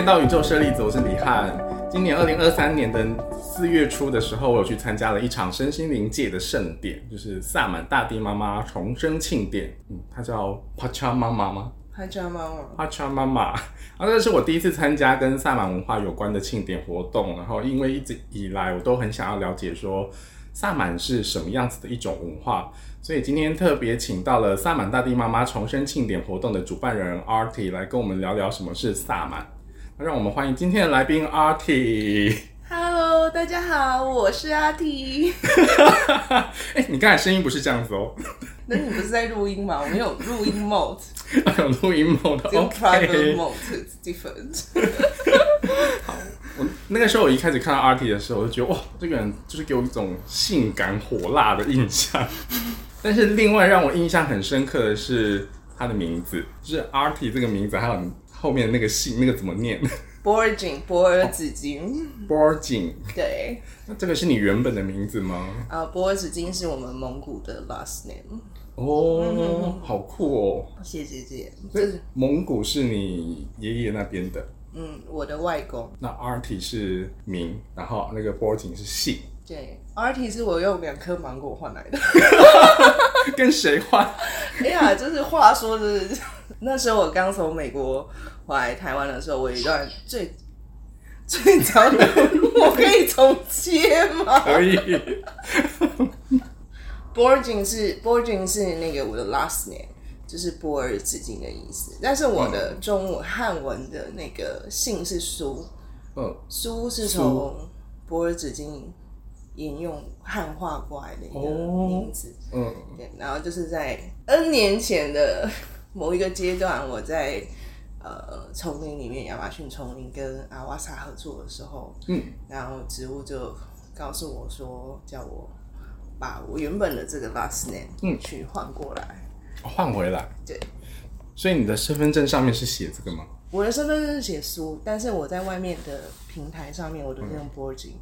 迎来到宇宙舍利子，我是李翰。今年二零二三年的四月初的时候，我有去参加了一场身心灵界的盛典，就是萨满大地妈妈重生庆典。嗯，它叫帕恰妈妈吗？帕恰妈妈，帕恰妈妈。啊，这是我第一次参加跟萨满文化有关的庆典活动。然后，因为一直以来我都很想要了解说萨满是什么样子的一种文化，所以今天特别请到了萨满大地妈妈重生庆典活动的主办人 Artie 来跟我们聊聊什么是萨满。那让我们欢迎今天的来宾 Arty。Hello，大家好，我是阿 T。哎、你刚才声音不是这样子哦，那你不是在录音吗？我们有录音 mode 有录音 mode 有 private。mode different。好我那个时候我一开始看到 Arty 的时候，我就觉得哇，这个人就是给我一种性感火辣的印象。但是另外让我印象很深刻的是他的名字，就是 Arty 这个名字，还有后面那个姓，那个怎么念博尔锦，博尔紫金，b o r g i n 对，那这个是你原本的名字吗？啊，博尔紫金是我们蒙古的 last name。哦，好酷哦！谢谢姐，所以蒙古是你爷爷那边的，嗯，我的外公。那 Arty 是名，然后那个 b o r g i n 是姓，对，RT 是我用两颗芒果换来的。跟谁换？哎呀，就是话说的，那时候我刚从美国回来台湾的时候，我有一段最最早的，我可以重接吗可以。Bourgin 是 Bourgin 是那个我的 last name，就是波尔紫金的意思。但是我的中文汉文的那个姓是苏，嗯，苏是从波尔紫金引用汉化过来的一个哦名字。嗯，对，然后就是在 N 年前的某一个阶段，我在呃丛林里面，亚马逊丛林跟阿瓦萨合作的时候，嗯，然后植物就告诉我说，叫我把我原本的这个 last name 嗯去换过来。换回来。对，所以你的身份证上面是写这个吗？我的身份证是写苏，但是我在外面的平台上面，我都是用波尔金，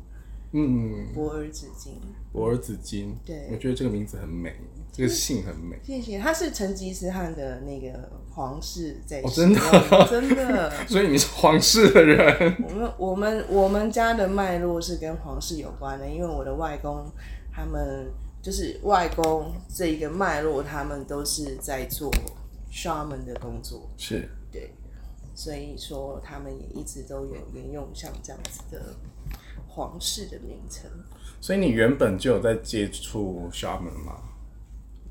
嗯，博尔紫金。博尔紫金。对我觉得这个名字很美，这个姓很美。谢谢，他是成吉思汗的那个皇室在哦真的真的。所以你是皇室的人。我们我们我们家的脉络是跟皇室有关的，因为我的外公他们就是外公这一个脉络，他们都是在做 shaman 的工作，是，对，所以说他们也一直都有沿用像这样子的皇室的名称，所以你原本就有在接触 shaman 吗？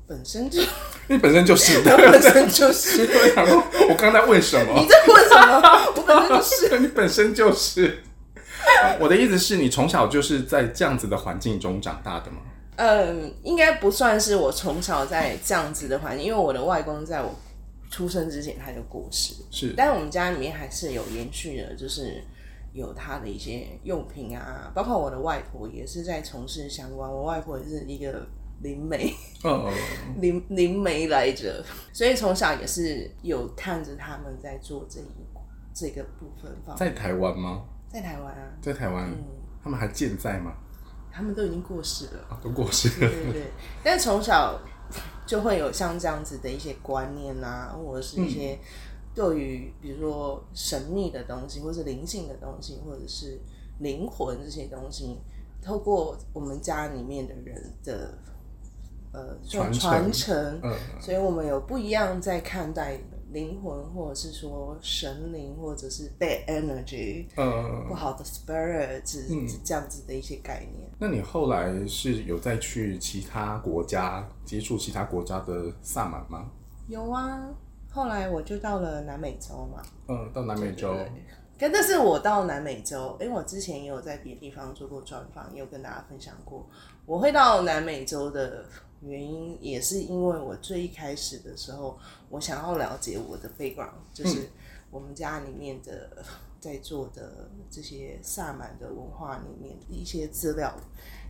本身就 你本身就是的。本身就是。我想说，我刚才问什么你？在问什么？我本身就是。你本身就是。我的意思是你从小就是在这样子的环境中长大的吗？嗯，应该不算是我从小在这样子的环境，因为我的外公在我出生之前他就过世，是，但我们家里面还是有延续的，就是有他的一些用品啊，包括我的外婆也是在从事相关，我外婆也是一个灵媒，嗯，灵灵媒来着，所以从小也是有看着他们在做这一这个部分方面，在台湾吗？在台湾啊，在台湾，嗯他们还健在吗？他们都已经过世了。啊，都过世了。对对对，但从小就会有像这样子的一些观念啊，或者是一些对于比如说神秘的东西，或是灵性的东西，或者是灵魂这些东西，透过我们家里面的人的呃传承传承，嗯，所以我们有不一样在看待灵魂，或者是说神灵，或者是 bad energy。嗯不，好的 spirit 是这样子的一些概念。那你后来是有再去其他国家接触其他国家的萨满吗？有啊，后来我就到了南美洲嘛。嗯，到南美洲。对但但是我到南美洲，因为我之前也有在别的地方做过专访，也有跟大家分享过。我会到南美洲的原因，也是因为我最一开始的时候，我想要了解我的 background，就是我们家里面的在做的这些萨满的文化里面的一些资料，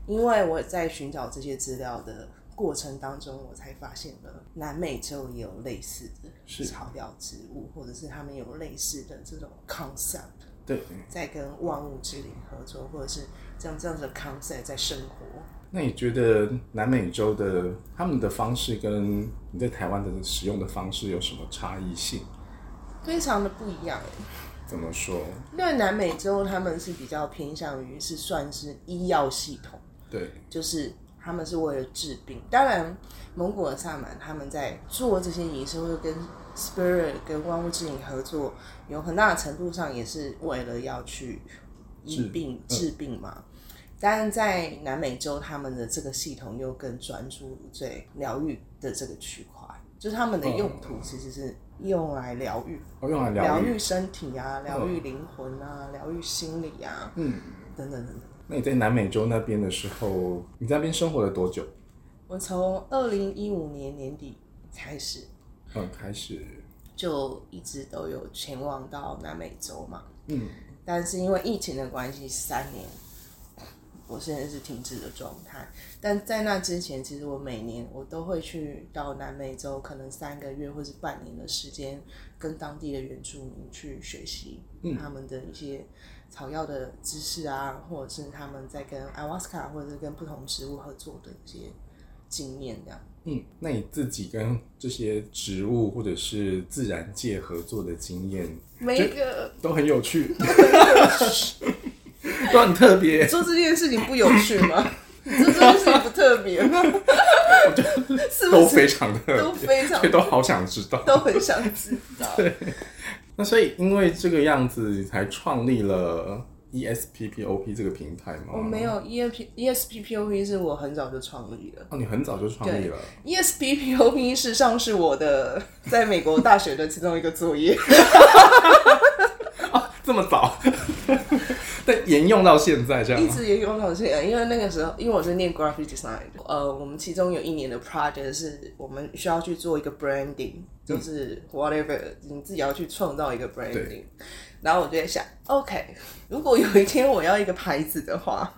因为我在寻找这些资料的过程当中，我才发现了南美洲也有类似的是草药植物，或者是他们有类似的这种 concept，对，在跟万物之灵合作，或者是这样这样子的 concept 在生活。那你觉得南美洲的他们的方式跟你在台湾的使用的方式有什么差异性？非常的不一样欸怎么说？因为南美洲他们是比较偏向于是算是医药系统，对，就是他们是为了治病。当然，蒙古的萨满他们在做这些仪式，或者跟 spirit 跟万物之灵合作，有很大的程度上也是为了要去医病治病嘛。但是在南美洲，他们的这个系统又更专注在疗愈的这个区块，就是他们的用途其实是用来疗愈，哦，用来疗。愈身体啊，疗愈灵魂啊，疗愈心理啊，嗯，等等等等。那你在南美洲那边的时候，你在那边生活了多久？我从二零一五年年底开始，嗯，开始，就一直都有前往到南美洲嘛。嗯，但是因为疫情的关系，三年我现在是停滞的状态。但在那之前，其实我每年我都会去到南美洲，可能三个月或是半年的时间，跟当地的原住民去学习他们的一些草药的知识啊，或者是他们在跟卡或者是跟不同植物合作的一些经验，这样。嗯，那你自己跟这些植物或者是自然界合作的经验每一个都很有趣，都很特别。做这件事情不有趣吗？你做这件事情不特别吗？都非常的，都非常都好想知道。都很想知道？那所以因为这个样子，你才创立了 E ESPPOP 这个平台吗？我没有 E ESP ESPPOP 是我很早就创立了。哦，你很早就创立了。ESPPOP 事实上是我的在美国大学的其中一个作业，这么早，但沿用到现在这样。一直沿用到现在。因为那个时候，因为我是念 graphic design，的呃，我们其中有一年的 project 是我们需要去做一个 branding，就是 whatever 你自己要去创造一个 branding。然后我就在想，OK，如果有一天我要一个牌子的话，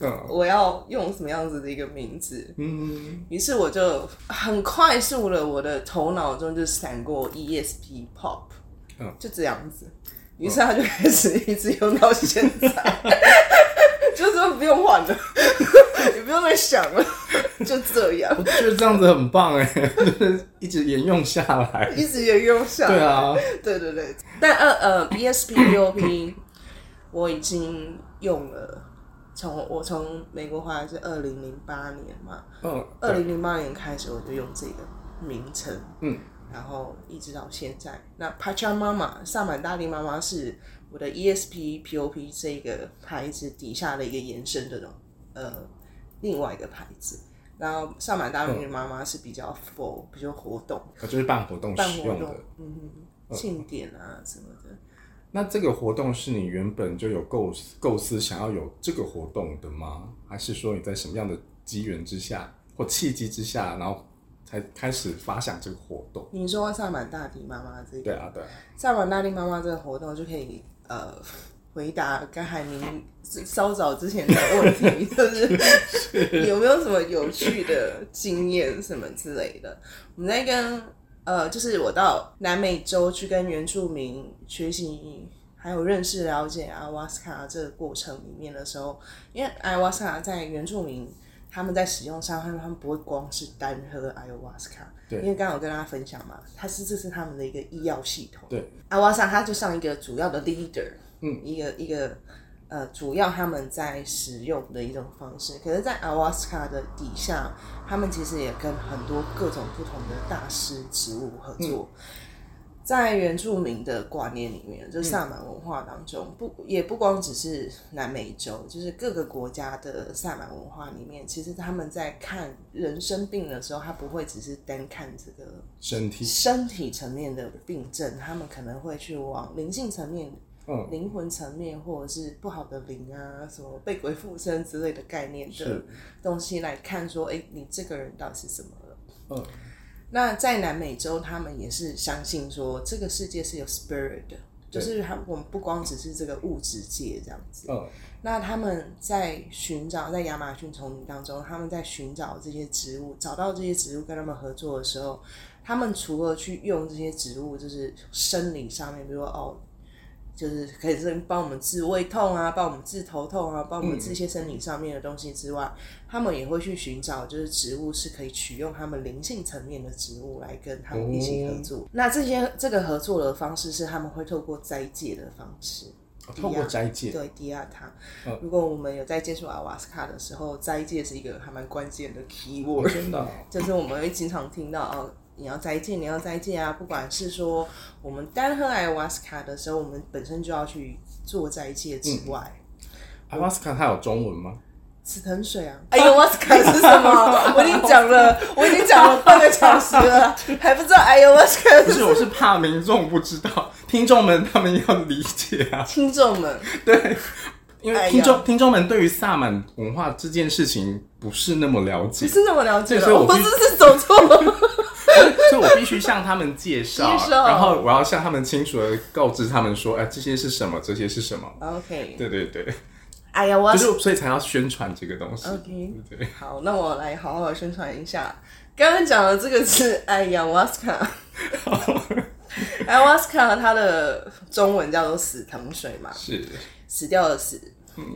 嗯我要用什么样子的一个名字？嗯，于是我就很快速的，我的头脑中就闪过 ESP Pop，嗯就这样子。于是他就开始一直用到现在，就说不用换了，也不用再想了，就这样我，觉得这样子很棒哎，就是一直沿用下来。一直沿用下来。对，啊，对对对。但呃呃，ESP POP 我已经用了，从我从美国回来是二零零八年嘛，嗯，二零零八年开始我就用这个名称，嗯，然后一直到现在。那 Pacha 妈妈萨满大地妈妈是我的 ESP POP 这个牌子底下的一个延伸这种呃另外一个牌子。然后萨满大地妈妈是比较 for 比较活动我就是办活动办活动使用的。，嗯哼，庆典啊什么的。那这个活动是你原本就有构思构思想要有这个活动的吗？还是说你在什么样的机缘之下或契机之下，然后才开始发想这个活动？你说萨满大地妈妈这个对啊，对啊，萨满大地妈妈这个活动就可以呃回答跟海明稍早之前的问题，就是有没有什么有趣的经验什么之类的。我们在跟呃，就是我到南美洲去跟原住民学习，还有认识了解阿瓦斯卡这个过程里面的时候，因为阿瓦斯卡在原住民他们在使用上，他们他们不会光是单喝阿尤瓦斯卡，对因为刚刚有跟大家分享嘛，它是这是他们的一个医药系统。对，阿瓦萨他就像一个主要的 leader，嗯，一个一个呃主要他们在使用的一种方式。可是，在阿瓦斯卡的底下，他们其实也跟很多各种不同的大师植物合作。在原住民的观念里面，就是萨满文化当中，不也不光只是南美洲，就是各个国家的萨满文化里面，其实他们在看人生病的时候，他不会只是单看这个身体，身体层面的病症，他们可能会去往灵性层面、嗯，灵魂层面，或者是不好的灵啊，什么被鬼附身之类的概念的东西来看，说，哎、你这个人到底是怎么了？嗯，那在南美洲，他们也是相信说，这个世界是有 spirit 的，就是他我们不光只是这个物质界这样子。嗯，那他们在寻找在亚马逊丛林当中，他们在寻找这些植物，找到这些植物跟他们合作的时候，他们除了去用这些植物，就是生理上面，比如说哦，就是可以是帮我们治胃痛啊，帮我们治头痛啊，帮我们治一些生理上面的东西之外，他们也会去寻找就是植物是可以取用他们灵性层面的植物来跟他们一起合作。那这些这个合作的方式是他们会透过斋戒的方式。透过斋戒，对迪亚塔。如果我们有在接触阿瓦斯卡的时候，斋戒是一个还蛮关键的 key word，真的，就是我们会经常听到哦，你要斋戒，你要斋戒啊！不管是说我们单喝艾瓦斯卡的时候，我们本身就要去做斋戒之外，艾瓦斯卡它有中文吗？紫藤水啊！哎呦，瓦斯卡是什么？我已经讲了，我已经讲了半个小时了，还不知道哎呦，瓦斯卡不是？我是怕民众不知道，听众们他们要理解啊。听众们，对，因为听众听众们对于萨满文化这件事情不是那么了解，不是那么了解，所以我不是是走错了，所以我必须向他们 介绍，然后我要向他们清楚的告知他们说，哎，这些是什么？这些是什么？OK，对对对。哎呀，我就是所以才要宣传这个东西。OK，对，好，那我来好好宣传一下。刚刚讲的这个是 哎呀，瓦斯卡，哎，瓦斯卡，它的中文叫做死藤水嘛，是死掉的死，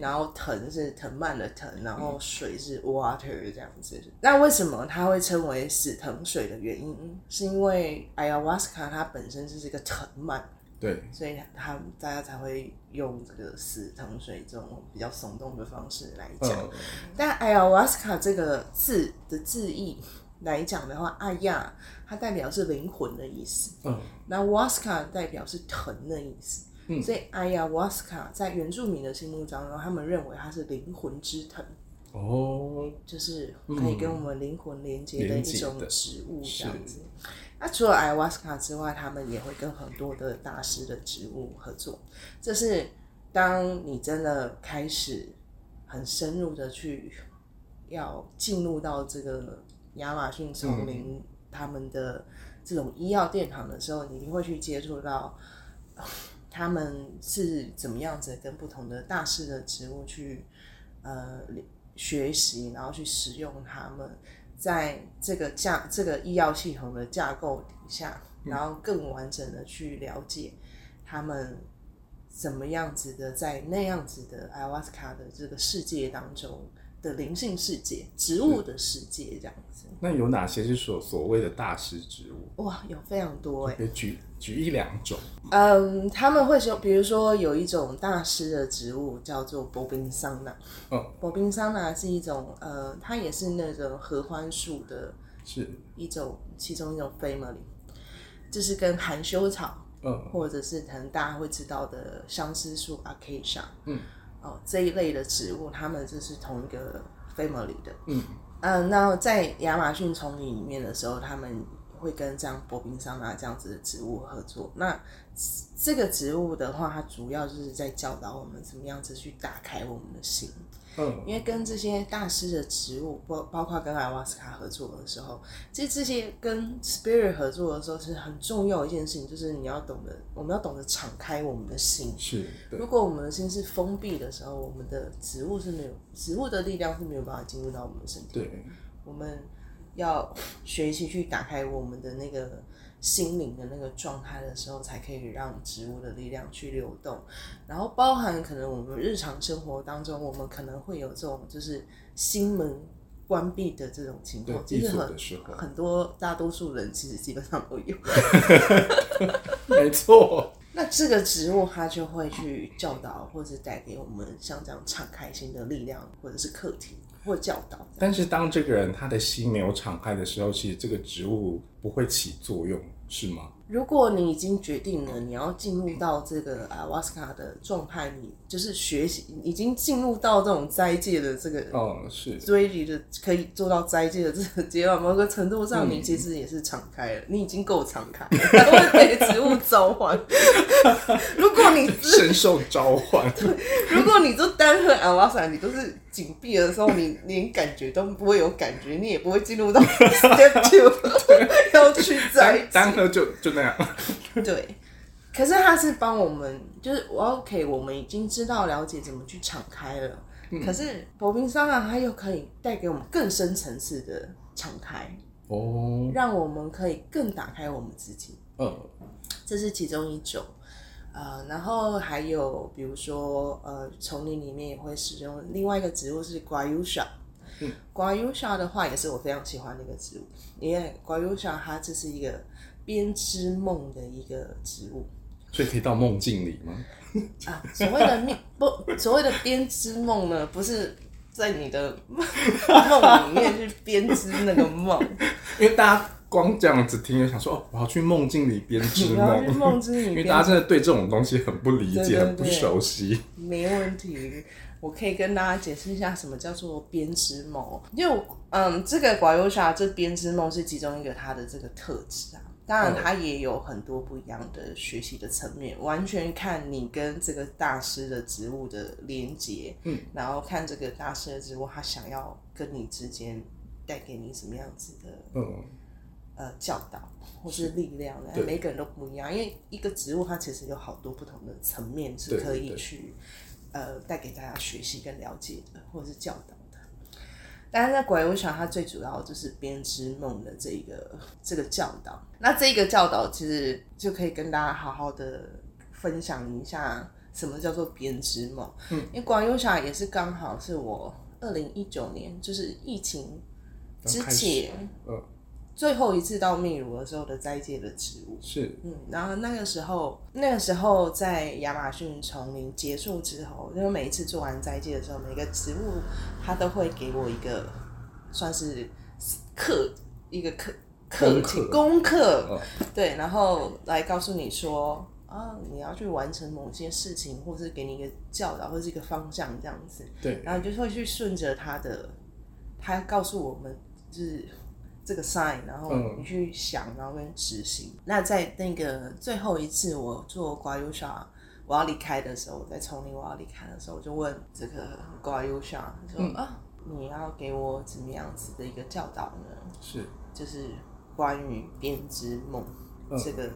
然后藤是藤蔓的藤，然后水是 water 这样子。那为什么它会称为死藤水的原因，是因为 ayahuasca 它本身就是一个藤蔓。对，所以它大家才会用这个死藤水这种比较耸动的方式来讲。但 ayahuasca 这个字的字义来讲的话，艾亚它代表是灵魂的意思，嗯，那瓦斯卡代表是藤的意思，嗯，所以艾亚瓦斯卡在原住民的心目当中，他们认为它是灵魂之藤，哦，就是可以跟我们灵魂连接的一种植物这样子。那除了艾瓦斯卡之外，他们也会跟很多的大师的植物合作。这是当你真的开始很深入的去要进入到这个亚马逊丛林他们的这种医药殿堂的时候，你一定会去接触到他们是怎么样子跟不同的大师的植物去呃学习，然后去使用它们。在这个架这个医药系统的架构底下，然后更完整的去了解他们怎么样子的在那样子的艾瓦斯卡的这个世界当中。的灵性世界，植物的世界这样子。那有哪些是所所谓的大师植物？哇，有非常多哎。举举一两种。嗯，他们会说，比如说有一种大师的植物叫做波冰桑拿。哦，波冰桑拿是一种呃，它也是那种合欢树的，是一种其中一种 family，就是跟含羞草，嗯，或者是可能大家会知道的相思树 acacia，嗯。哦，这一类的植物，它们就是同一个 family 的。嗯嗯，那在亚马逊丛林里面的时候，他们会跟这样薄冰桑拿这样子的植物合作。那这个植物的话，它主要就是在教导我们怎么样子去打开我们的心。因为跟这些大师的植物，包包括跟艾瓦斯卡合作的时候，其实这些跟 spirit 合作的时候是很重要一件事情，就是你要懂得，我们要懂得敞开我们的心。是，如果我们的心是封闭的时候，我们的植物是没有植物的力量是没有办法进入到我们的身体。对，我们要学习去打开我们的那个。心灵的那个状态的时候，才可以让植物的力量去流动。然后包含可能我们日常生活当中，我们可能会有这种就是心门关闭的这种情况，其实很很多大多数人其实基本上都有。没错。那这个植物它就会去教导，或者带给我们像这样敞开心的力量，或者是课题。或教导，但是当这个人他的心没有敞开的时候，其实这个植物不会起作用，是吗？如果你已经决定了你要进入到这个阿瓦斯卡的状态，你就是学习，已经进入到这种斋戒的这个哦是追离的可以做到斋戒的这个阶段，某个程度上你其实也是敞开了，你已经够敞开，会被植物召唤。如果你深受召唤，如果你就单喝阿瓦斯卡，你都是紧闭的时候，你连感觉都不会有感觉，你也不会进入到 step two 要去斋单喝就就那样。对，可是他是帮我们，就是我 OK，我们已经知道了解怎么去敞开了。可是薄冰商啊，它又可以带给我们更深层次的敞开哦，让我们可以更打开我们自己。嗯，这是其中一种。呃，然后还有比如说呃，丛林里面也会使用另外一个植物是 guayusha。嗯，guayusha 的话也是我非常喜欢的一个植物，因为 guayusha 它这是一个编织梦的一个植物。所以可以到梦境里吗？啊，所谓的梦不，所谓的编织梦呢，不是在你的 梦里面去编织那个梦，因为大家光这样子听，就想说哦，我要去梦境里编织梦，梦境里，因为大家真的对这种东西很不理解、很不熟悉。没问题，我可以跟大家解释一下什么叫做编织梦。因为嗯，这个寡优莎这编织梦是其中一个它的这个特质啊。当然，它也有很多不一样的学习的层面，完全看你跟这个大师的植物的连接，嗯，然后看这个大师的植物，他想要跟你之间带给你什么样子的，嗯，呃，教导或是力量，每个人都不一样，因为一个植物它其实有好多不同的层面是可以去，呃，带给大家学习跟了解的，或者是教导的。但是在鬼屋想，它最主要就是编织梦的这一个这个教导。那这个教导其实就可以跟大家好好的分享一下，什么叫做编织梦。嗯，因为鬼屋想也是刚好是我二零一九年，就是疫情之前，嗯。最后一次到秘鲁的时候的斋戒的植物是，嗯，然后那个时候，那个时候在亚马逊丛林结束之后，因为每一次做完斋戒的时候，每个植物它都会给我一个算是课，一个课课功课，对，然后来告诉你说啊，你要去完成某些事情，或是给你一个教导，或是一个方向这样子，对，然后你就会去顺着他的，他告诉我们就是。这个 sign，然后你去想，然后跟执行。那在那个最后一次我做刮优莎，我要离开的时候，在丛林我要离开的时候，我就问这个刮优莎说啊，你要给我怎么样子的一个教导呢？是，就是关于编织梦这个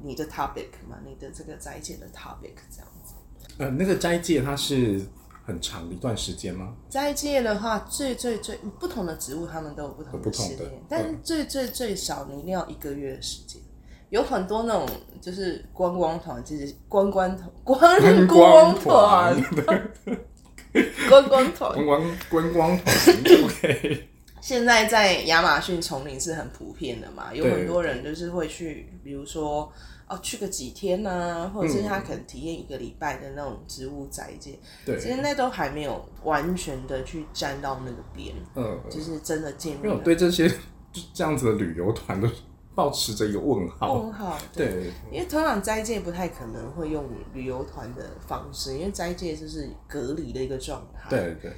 你的 topic 嘛，你的这个斋戒的 topic 这样子。呃，那个斋戒它是。很长一段时间吗？斋戒的话，最最最不同的植物，它们都有不同的时间，但是最最最少你一定要一个月的时间。有很多那种就是观光团，就是观光团，观光团，观光团，观光观光团。OK。现在在亚马逊丛林是很普遍的嘛，有很多人就是会去，比如说。哦，去个几天呢，或者是他可能体验一个礼拜的那种植物宅界，对，其实那都还没有完全的去沾到那个边，嗯，就是真的见面。因为我对这些这样子的旅游团都保持着一个问号，问号，对，因为通常斋戒不太可能会用旅游团的方式，因为斋戒就是隔离的一个状态，对对。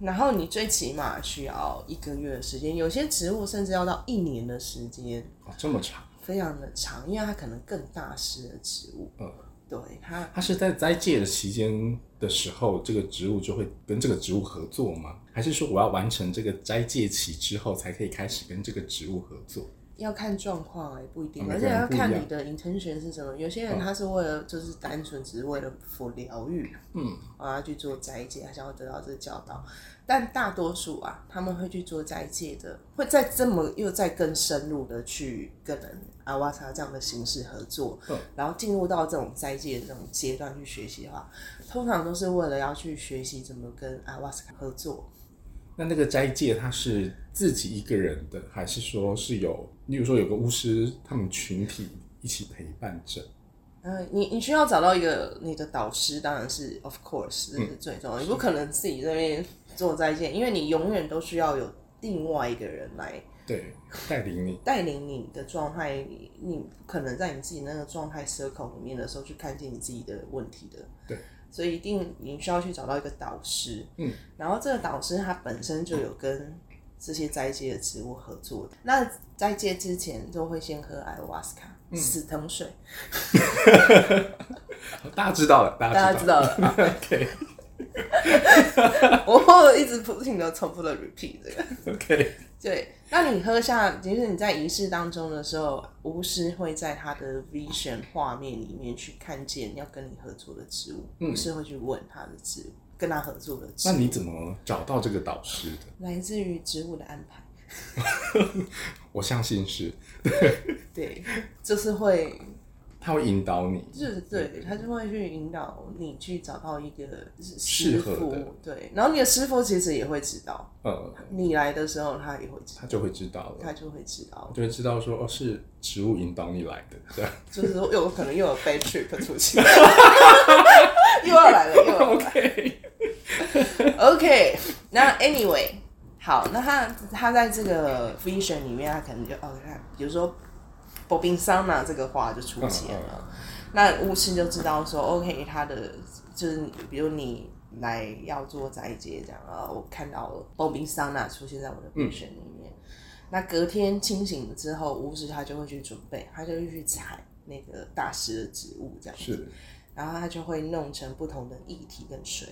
然后你最起码需要一个月的时间，有些植物甚至要到一年的时间，哦，这么长。非常的长，因为它可能更大师的植物。嗯，对它，它是在斋戒的期间的时候，这个植物就会跟这个植物合作吗？还是说我要完成这个斋戒期之后才可以开始跟这个植物合作？要看状况哎，不一定，而且要看你的 intention 是什么。有些人他是为了就是单纯只是为了佛疗愈，嗯，啊去做斋戒，他想要得到这个教导。但大多数啊，他们会去做斋戒的，会在这么又再更深入的去跟阿瓦萨这样的形式合作，然后进入到这种斋戒的这种阶段去学习的话，通常都是为了要去学习怎么跟阿瓦萨合作。那那个斋戒他是自己一个人的，还是说是有，例如说有个巫师，他们群体一起陪伴着？嗯，你你需要找到一个你的导师，当然是 of course 这是最重要，你不可能自己这边。做斋戒，因为你永远都需要有另外一个人来对带领你，带领你的状态，你你可能在你自己那个状态 circle 里面的时候去看见你自己的问题的，对，所以一定你需要去找到一个导师，嗯，然后这个导师他本身就有跟这些斋戒的植物合作。的，那斋戒之前都会先喝艾瓦斯卡死藤水，大家知道了，大家知道了，OK。我一直不停的重复的 repeat 这个。OK。对，那你喝下，其实你在仪式当中的时候，巫师会在他的 vision 画面里面去看见要跟你合作的植物，巫师会去问他的植物，跟他合作的植物。那你怎么找到这个导师的？来自于植物的安排。我相信是。对，就是会。他会引导你，就是对他就会去引导你去找到一个适师傅合的，对，然后你的师傅其实也会知道，嗯，你来的时候他也会知道，他就会知道了，他就会知道，就会知道说哦是植物引导你来的，对。就是说有可能又有 bad trip 出现，又要来了，又要来了。OK，OK，那 anyway，好，那他他在这个 vision 里面，他可能就哦，看，比如说 Bobin Sana 这个话就出现了，那巫师就知道说 OK，他的就是比如你来要做斋戒这样啊，我看到了 Bobin Sana 出现在我的 vision 里面，那隔天清醒了之后，巫师他就会去准备，他就会去采那个大师的植物这样子。是。然后他就会弄成不同的液体跟水，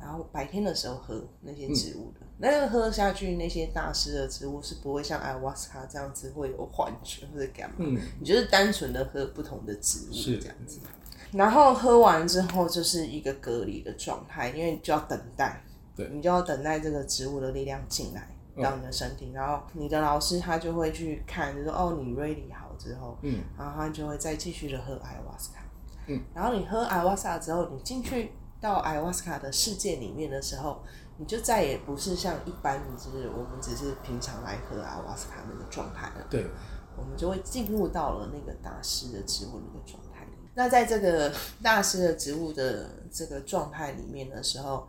然后白天的时候喝那些植物的，那个喝下去那些大师的植物是不会像艾瓦斯卡这样子会有幻觉或者干嘛，嗯你就是单纯的喝不同的植物是这样子。然后喝完之后就是一个隔离的状态，因为你就要等待，对你就要等待这个植物的力量进来到你的身体，然后你的老师他就会去看，就说哦你 ready 好之后，嗯，然后他就会再继续的喝艾瓦斯卡，嗯，然后你喝艾瓦斯卡之后，你进去到艾瓦斯卡的世界里面的时候，你就再也不是像一般就是我们只是平常来喝艾瓦斯卡那个状态了，对，我们就会进入到了那个大师的植物那个状态里。那在这个 大师的植物的这个状态里面的时候，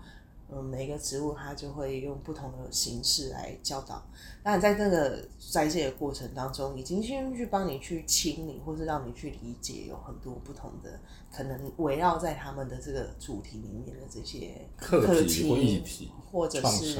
嗯，每个植物它就会用不同的形式来教导。那在这个斋戒的过程当中，已经先去帮你去清理，或是让你去理解，有很多不同的可能围绕在他们的这个主题里面的这些课题或议题或者是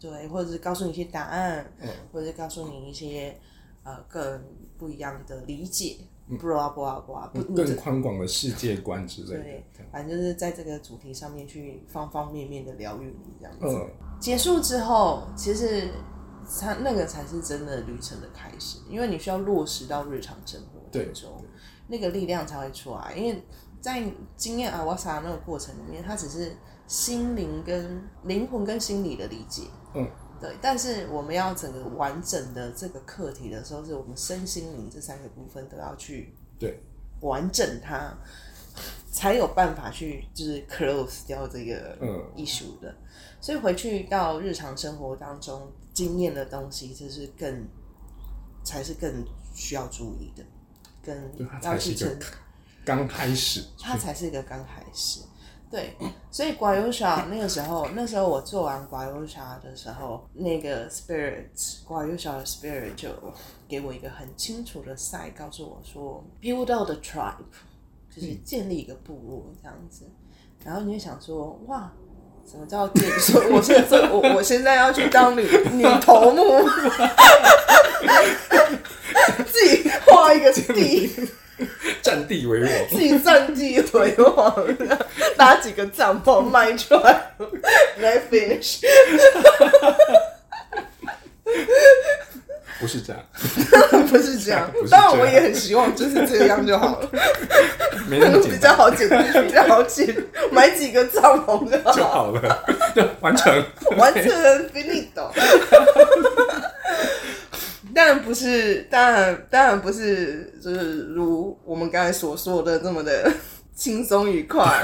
对，或者是告诉你一些答案，嗯或者是告诉你一些呃更不一样的理解，不啦不啦不更宽广的世界观之类的对，反正就是在这个主题上面去方方面面的疗愈你这样子。嗯，结束之后，其实它那个才是真的旅程的开始，因为你需要落实到日常生活对当中，那个力量才会出来。因为在经验阿瓦萨那个过程里面，它只是心灵跟灵魂跟心理的理解，嗯，对。但是我们要整个完整的这个课题的时候，是我们身心灵这三个部分都要去对，完整它，才有办法去就是 close 掉这个嗯 issue 的。所以回去到日常生活当中经验的东西，这是更才是更需要注意的，跟要去承刚开始，它才是一个刚开始。对，所以寡优小那个时候，那时候我做完寡优小的时候，那个 spirit 寡优小的 spirit 就给我一个很清楚的 sign，告诉我说 build out the tribe，就是建立一个部落这样子。然后你就想说，哇，什么叫建？说我现在我我现在要去当女女头目，自己画一个地。占地为王，自己占地为王，搭几个帐篷卖出来 来 finish，不是这样，不是这样。当然我也很希望就是这样就好了，没那么简比较好剪进去，比较好解，买几个帐篷就就好，好了，就完成，完成 finito。当然不是，当然当然不是，就是如我们刚才所说的这么的轻松愉快。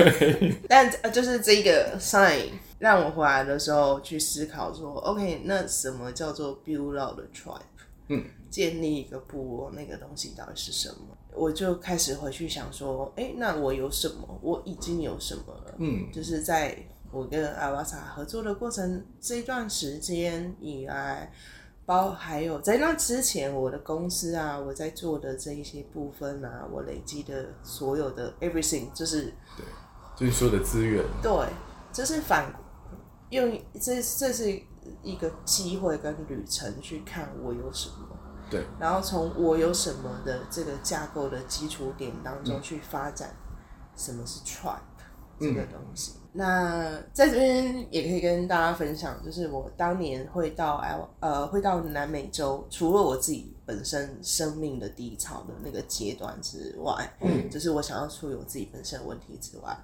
但呃就是这个 sign 让我回来的时候去思考说，OK，那什么叫做 build out the tribe？嗯，建立一个部落，那个东西到底是什么？我就开始回去想说，哎、那我有什么？我已经有什么了？嗯，就是在我跟阿瓦萨合作的过程这一段时间以来，包还有在那之前我的公司啊，我在做的这一些部分啊，我累积的所有的 everything，就是对就是所有的资源，对，这是反用这这是一个机会跟旅程去看我有什么。对，然后从我有什么的这个架构的基础点当中去发展什么是 tribe 这个东西。那在这边也可以跟大家分享，就是我当年会到埃呃会到南美洲，除了我自己本身生命的低潮的那个阶段之外，嗯，就是我想要处理我自己本身的问题之外，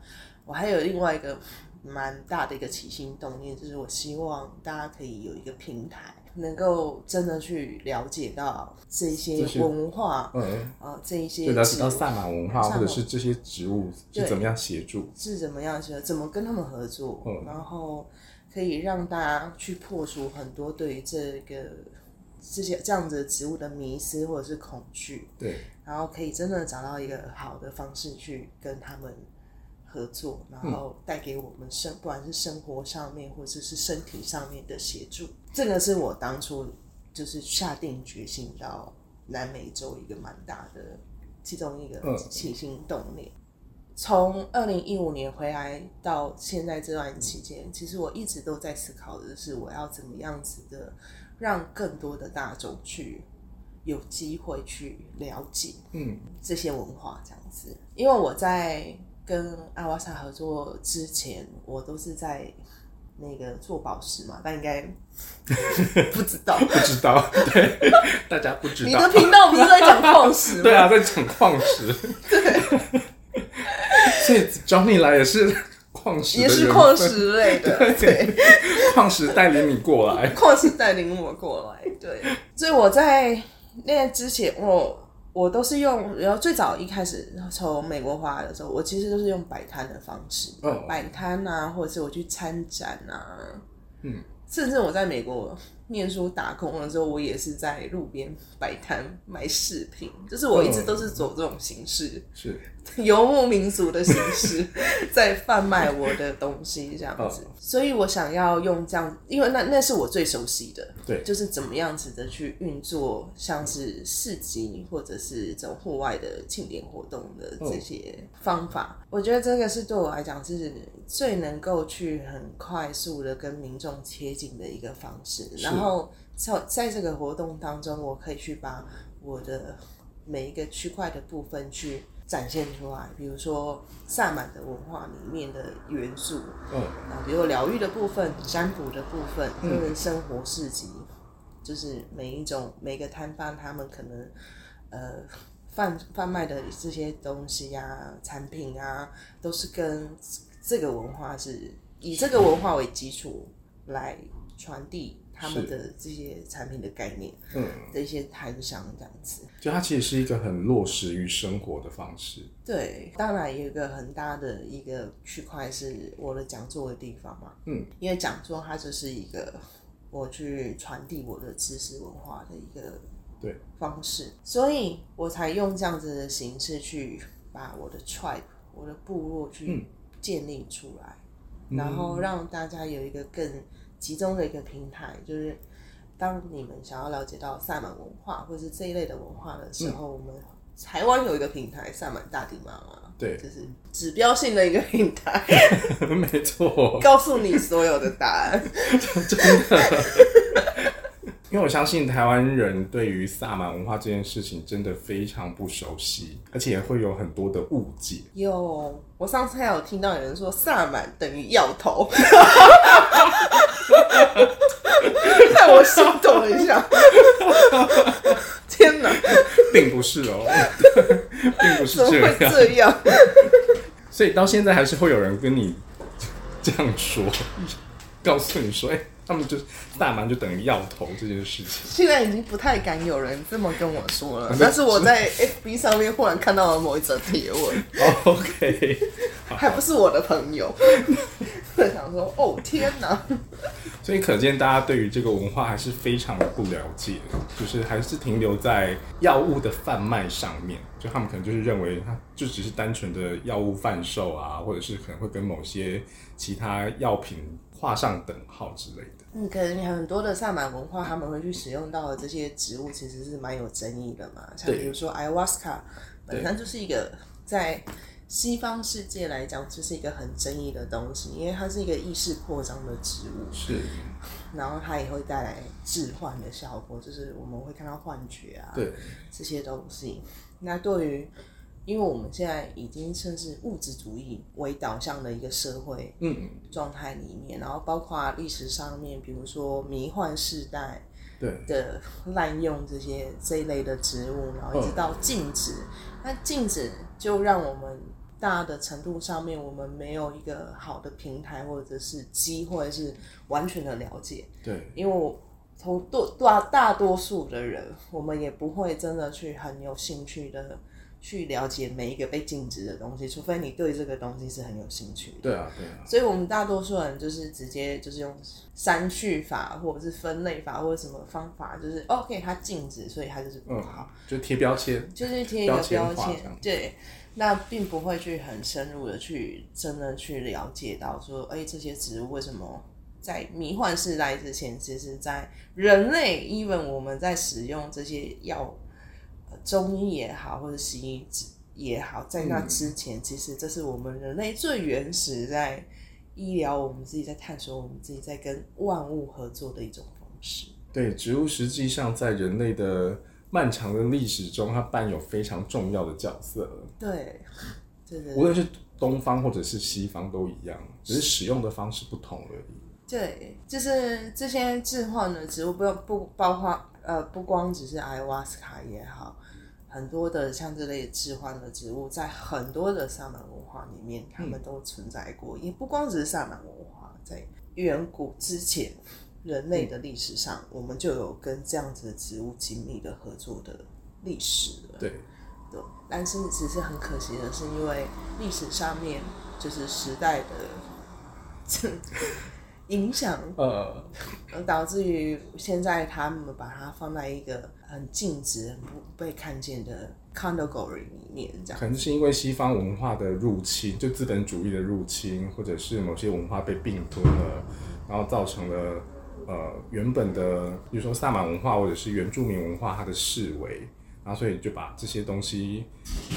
我还有另外一个蛮大的一个起心动念，就是我希望大家可以有一个平台，能够真的去了解到这些文化，嗯，呃，这一些就了解到植物萨满文化或者是这些植物是怎么样协助。是怎么样协，怎么跟他们合作，嗯然后可以让大家去破除很多对于这个这些这样子植物的迷失或者是恐惧，对，然后可以真的找到一个好的方式去跟他们合作，然后带给我们生不管是生活上面或者是身体上面的协助。这个是我当初就是下定决心到南美洲一个蛮大的其中一个嗯起心动念。从二零一五年回来到现在这段期间，其实我一直都在思考的是，我要怎么样子的让更多的大众去有机会去了解嗯，这些文化这样子。因为我在跟阿瓦萨合作之前，我都是在那个做宝石嘛，但应该 不知道。不知道，对，大家不知道你的。频道不是在讲矿石吗？对啊，在讲矿石。对。所以找你来也是矿石也是矿石类的，对。矿石带领你过来。矿石带领我过来，对，所以我在那之前，我我都是用，然后最早一开始从美国回来的时候，我其实都是用摆摊的方式，哦。摆摊啊，或者是我去参展啊，嗯，甚至我在美国念书打工的时候，我也是在路边摆摊卖饰品，就是我一直都是走这种形式，是，游牧民族的形式 在贩卖我的东西，这样子。哦所以我想要用这样，因为那那是我最熟悉的，对就是怎么样子的去运作，像是市集或者是这种户外的庆典活动的这些方法。我觉得这个是对我来讲是最能够去很快速的跟民众贴近的一个方式。然后在在这个活动当中，我可以去把我的每一个区块的部分去展现出来，比如说萨满的文化里面的元素，嗯，啊，比如疗愈的部分、占卜的部分，或者生活市集，就是每一种每个摊贩他们可能呃贩贩卖的这些东西啊、产品啊，都是跟这个文化是以这个文化为基础来传递他们的这些产品的概念，嗯，的一些摊商这样子。就它其实是一个很落实于生活的方式。对，当然有一个很大的一个区块是我的讲座的地方嘛，嗯，因为讲座它就是一个我去传递我的知识文化的一个对。方式，所以我才用这样子的形式去把我的 tribe 我的部落去建立出来，然后让大家有一个更集中的一个平台，就是当你们想要了解到萨满文化或者是这一类的文化的时候，我们台湾有一个平台萨满大地妈妈。对，就是指标性的一个平台，没错，告诉你所有的答案。因为我相信台湾人对于萨满文化这件事情真的非常不熟悉，而且也会有很多的误解。有，我上次还有听到有人说萨满等于药头，害我心动了一下。天哪，并不是哦，并不是怎么会这样。这样？所以到现在还是会有人跟你这样说，告诉你说，哎、他们就是萨满就等于要头这件事情。现在已经不太敢有人这么跟我说了，但是我在 FB 上面忽然看到了某一则贴文，OK，还不是我的朋友，在想说，哦天哪！所以可见大家对于这个文化还是非常的不了解，就是还是停留在药物的贩卖上面，就他们可能就是认为它就只是单纯的药物贩售啊，或者是可能会跟某些其他药品画上等号之类的。嗯，可能很多的萨满文化，他们会去使用到的这些植物，其实是蛮有争议的嘛。像比如说 ayahuasca，本身就是一个在西方世界来讲，这是一个很争议的东西，因为它是一个意识扩张的植物，是，然后它也会带来致幻的效果，就是我们会看到幻觉啊，对，这些东西。那对于，因为我们现在已经甚至物质主义为导向的一个社会，嗯，状态里面，然后包括历史上面，比如说迷幻世代对，的滥用这些这一类的植物，然后一直到禁止，那禁止就让我们大的程度上面，我们没有一个好的平台或者是机会是完全的了解，对，因为我从多大大多数的人，我们也不会真的去很有兴趣的去了解每一个被禁止的东西，除非你对这个东西是很有兴趣的。对啊，对啊，所以，我们大多数人就是直接就是用删去法，或者是分类法，或者什么方法，就是 OK，它禁止，所以它就是不好，就贴标签，就是贴一个标签。对，那并不会去很深入的去真的去了解到说，哎、这些植物为什么在迷幻世代之前，其实在人类，even 我们在使用这些药，呃中医也好，或者西医也好，在那之前，其实这是我们人类最原始在医疗，我们自己在探索，我们自己在跟万物合作的一种方式。对，植物实际上在人类的漫长的历史中，它扮有非常重要的角色。对，对对无论是东方或者是西方都一样，只是使用的方式不同而已。对，就是这些置换的植物，不不包括呃，不光只是艾瓦斯卡也好，很多的像这类置换的植物，在很多的萨满文化里面，他们都存在过。也不光只是萨满文化，在远古之前，人类的历史上，我们就有跟这样子的植物紧密的合作的历史了。对，对，但是只是很可惜的是，因为历史上面就是时代的 影响，呃，而导致于现在他们把它放在一个很禁止、很不被看见的 category 里面，这样。可能是因为西方文化的入侵，就资本主义的入侵，或者是某些文化被并吞了，然后造成了呃原本的，比如说萨满文化或者是原住民文化它的视为，然后所以就把这些东西，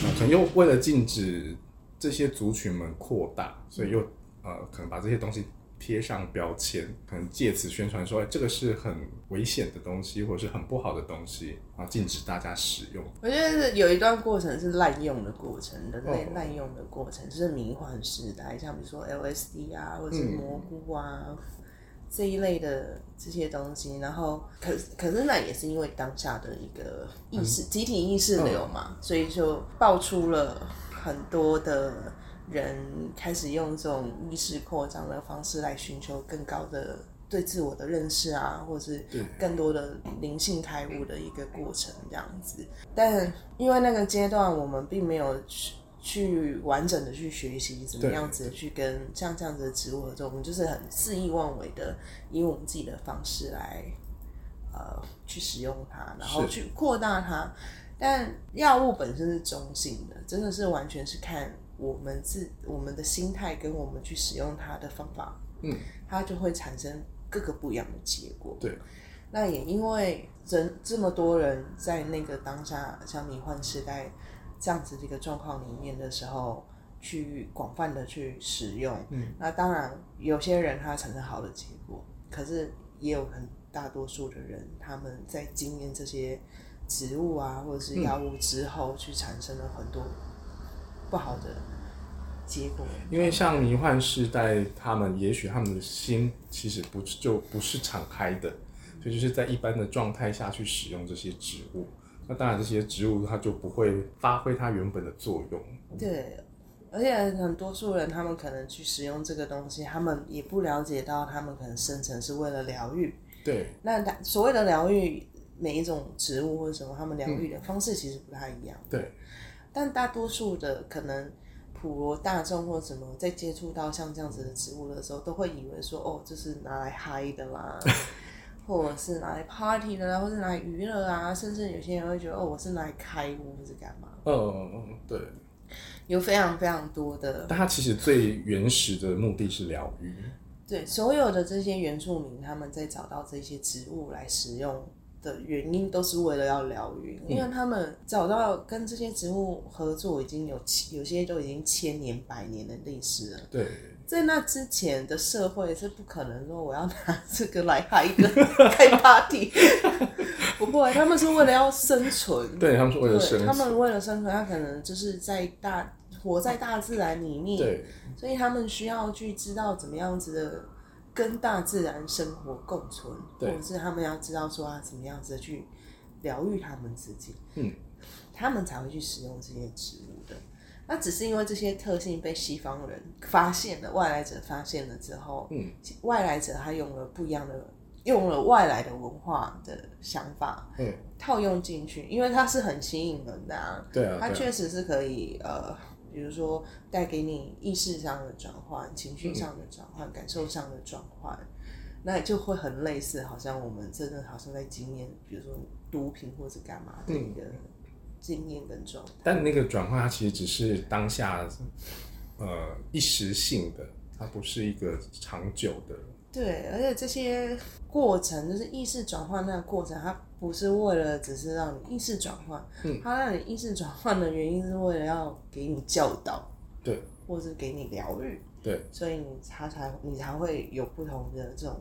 呃，可能又为了禁止这些族群们扩大，所以又呃可能把这些东西。贴上标签，可能借此宣传说，哎，这个是很危险的东西，或者是很不好的东西，然后禁止大家使用。我觉得是有一段过程是滥用的过程，人类哦滥用的过程，就是迷幻时代，像比如说 LSD 啊，或者是蘑菇啊、这一类的这些东西。然后，可可是那也是因为当下的一个意识、集体意识流嘛，所以就爆出了很多的人开始用这种意识扩张的方式来寻求更高的。对自我的认识啊，或者是对更多的灵性开悟的一个过程，这样子。但因为那个阶段，我们并没有去去完整的去学习怎么样子去跟像这样子的植物合作，我们就是很肆意妄为的以我们自己的方式来呃去使用它，然后去扩大它。但药物本身是中性的，真的是完全是看我们自我们的心态跟我们去使用它的方法，嗯，它就会产生各个不一样的结果。对，那也因为人这么多人在那个当下，像迷幻时代这样子的一个状况里面的时候，去广泛的去使用，嗯，那当然有些人他产生好的结果，可是也有很大多数的人他们在经验这些植物啊或者是药物之后，去产生了很多不好的结果。因为像迷幻世代，他们也许他们的心其实不就不是敞开的，所以就是在一般的状态下去使用这些植物。那当然，这些植物它就不会发挥它原本的作用。对，而且很多数人他们可能去使用这个东西，他们也不了解到他们可能生成是为了疗愈。对，那它所谓的疗愈，每一种植物或者什么，他们疗愈的方式其实不太一样。对，但大多数的可能普罗大众或什么，在接触到像这样子的植物的时候，都会以为说，哦，这是拿来嗨的啦，或者是拿来 party 的啦，或者是拿来娱乐啊，甚至有些人会觉得，哦，我是拿来开悟或是干嘛，嗯，对。有非常非常多的但它其实最原始的目的是疗愈。对，所有的这些原住民，他们在找到这些植物来使用的原因，都是为了要疗愈，因为他们找到跟这些植物合作已经有有些都已经千年、百年的历史了。对，在那之前的社会是不可能说我要拿这个来嗨一个 开 party，不会，他们是为了要生存。对他们是为了生存，他。们为了生存，他可能就是在大活在大自然里面，对，所以他们需要去知道怎么样子的跟大自然生活共存，或者是他们要知道说啊怎么样子的去疗愈他们自己，嗯，他们才会去使用这些植物的。那只是因为这些特性被西方人发现了，外来者发现了之后，嗯，外来者他用了不一样的用了外来的文化的想法嗯，套用进去，因为它是很吸引人的啊。对它确实是可以呃，比如说带给你意识上的转换、情绪上的转换、感受上的转换，那就会很类似，好像我们真的好像在经验，比如说毒品或者干嘛的一个经验跟状态。但那个转换它其实只是当下呃一时性的，它不是一个长久的。对，而且这些过程就是意识转换那个过程，它不是为了只是让你意识转换，嗯。它让你意识转换的原因是为了要给你教导，对。或是给你疗愈，对，所以你它才你才会有不同的这种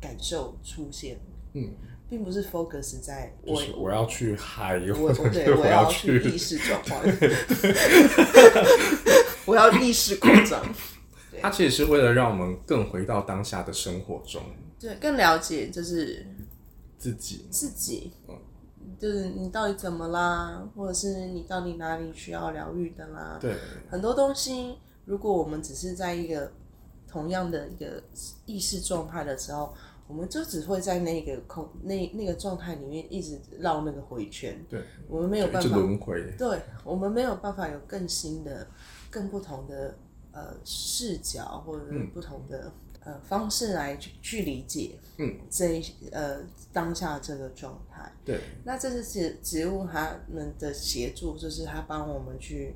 感受出现，嗯，并不是 focus 在我就是我要去嗨，我或者对我要要去意识转换，我要意识扩张。它其实是为了让我们更回到当下的生活中对，更了解就是自己。自己嗯，就是你到底怎么啦，或者是你到底哪里需要疗愈的啦。对，很多东西，如果我们只是在一个同样的一个意识状态的时候，我们就只会在那个空那那个状态里面一直绕那个回圈，对，我们没有办法，轮回。对我们没有办法有更新的、更不同的呃视角，或者是不同的、呃方式来去去理解，嗯，这一呃当下这个状态。对，那这是植植物它们的协助，就是它帮我们去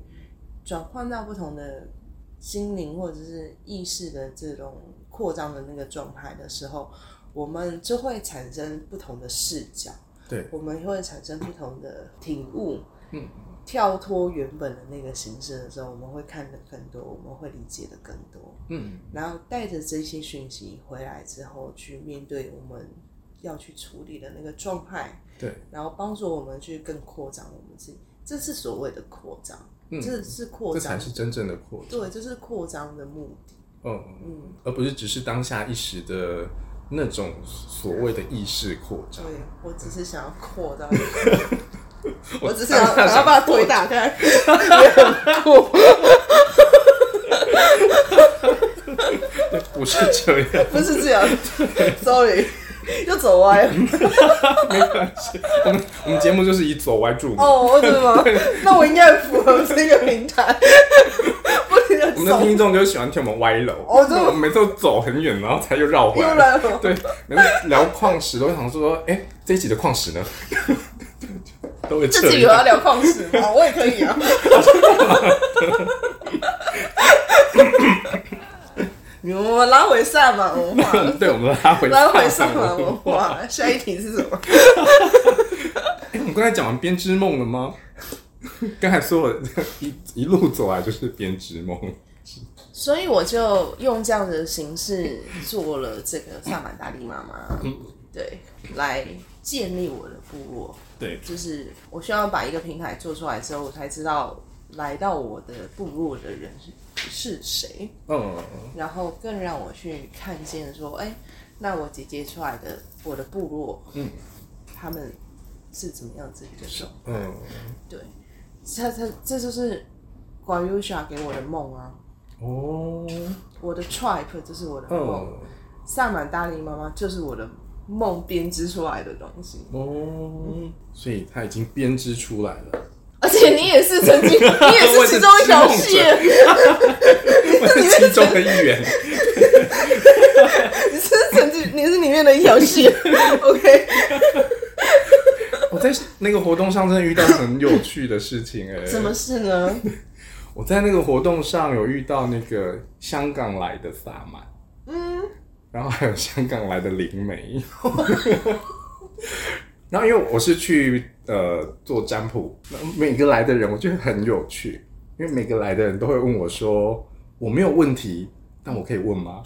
转换到不同的心灵或者是意识的这种扩张的那个状态的时候，我们就会产生不同的视角，对，我们会产生不同的体悟。嗯，跳脱原本的那个形式的时候，我们会看得更多，我们会理解的更多。嗯，然后带着这些讯息回来之后，去面对我们要去处理的那个状态，对，然后帮助我们去更扩张我们自己，这是所谓的扩张，嗯这是扩张这才，是真正的扩张。对，这是扩张的目的。嗯，嗯，而不是只是当下一时的那种所谓的意识扩张。对我只是想要扩张，我只是想想要把腿打开，也很酷，不是这样，不是这样，sorry，又走歪了。没关系。我们我们节目就是以走歪著名。哦，真的吗？那我应该很符合这个平台，我们的走，听众就喜欢听我们歪楼。哦真的吗我们每次都走很远，然后才又绕回又来。来了。对，每次聊矿石都会想说，哎、这一集的矿石呢？都会自这样。己有要聊矿石吗？我也可以啊。你们我们拉回萨满 文化，对，我们拉回拉回满文化。下一题是什么？哎、我们刚才讲完编织梦了吗？刚才说我一一路走来就是编织梦。所以我就用这样的形式做了这个萨满大力妈妈，对，来建立我的部落。对，就是我需要把一个平台做出来之后，我才知道来到我的部落的人是是谁，嗯，然后更让我去看见说，哎、那我姐姐出来的我的部落，嗯，他们是怎么样子一个状态？嗯，对，这这这就是关于 Usha 给我的梦啊，哦，我的 tribe 就是我的梦，嗯，萨满大力妈妈就是我的梦编织出来的东西。哦，所以他已经编织出来了。而且你也是曾经，你也是其中一条线，我是其中的一员。你是曾经，你是里面的一条线。OK，我在那个活动上真的遇到很有趣的事情哎、什么事呢？我在那个活动上有遇到那个香港来的萨满，嗯，然后还有香港来的灵媒。然后因为我是去呃做占卜，每个来的人我觉得很有趣，因为每个来的人都会问我说：“我没有问题，但我可以问吗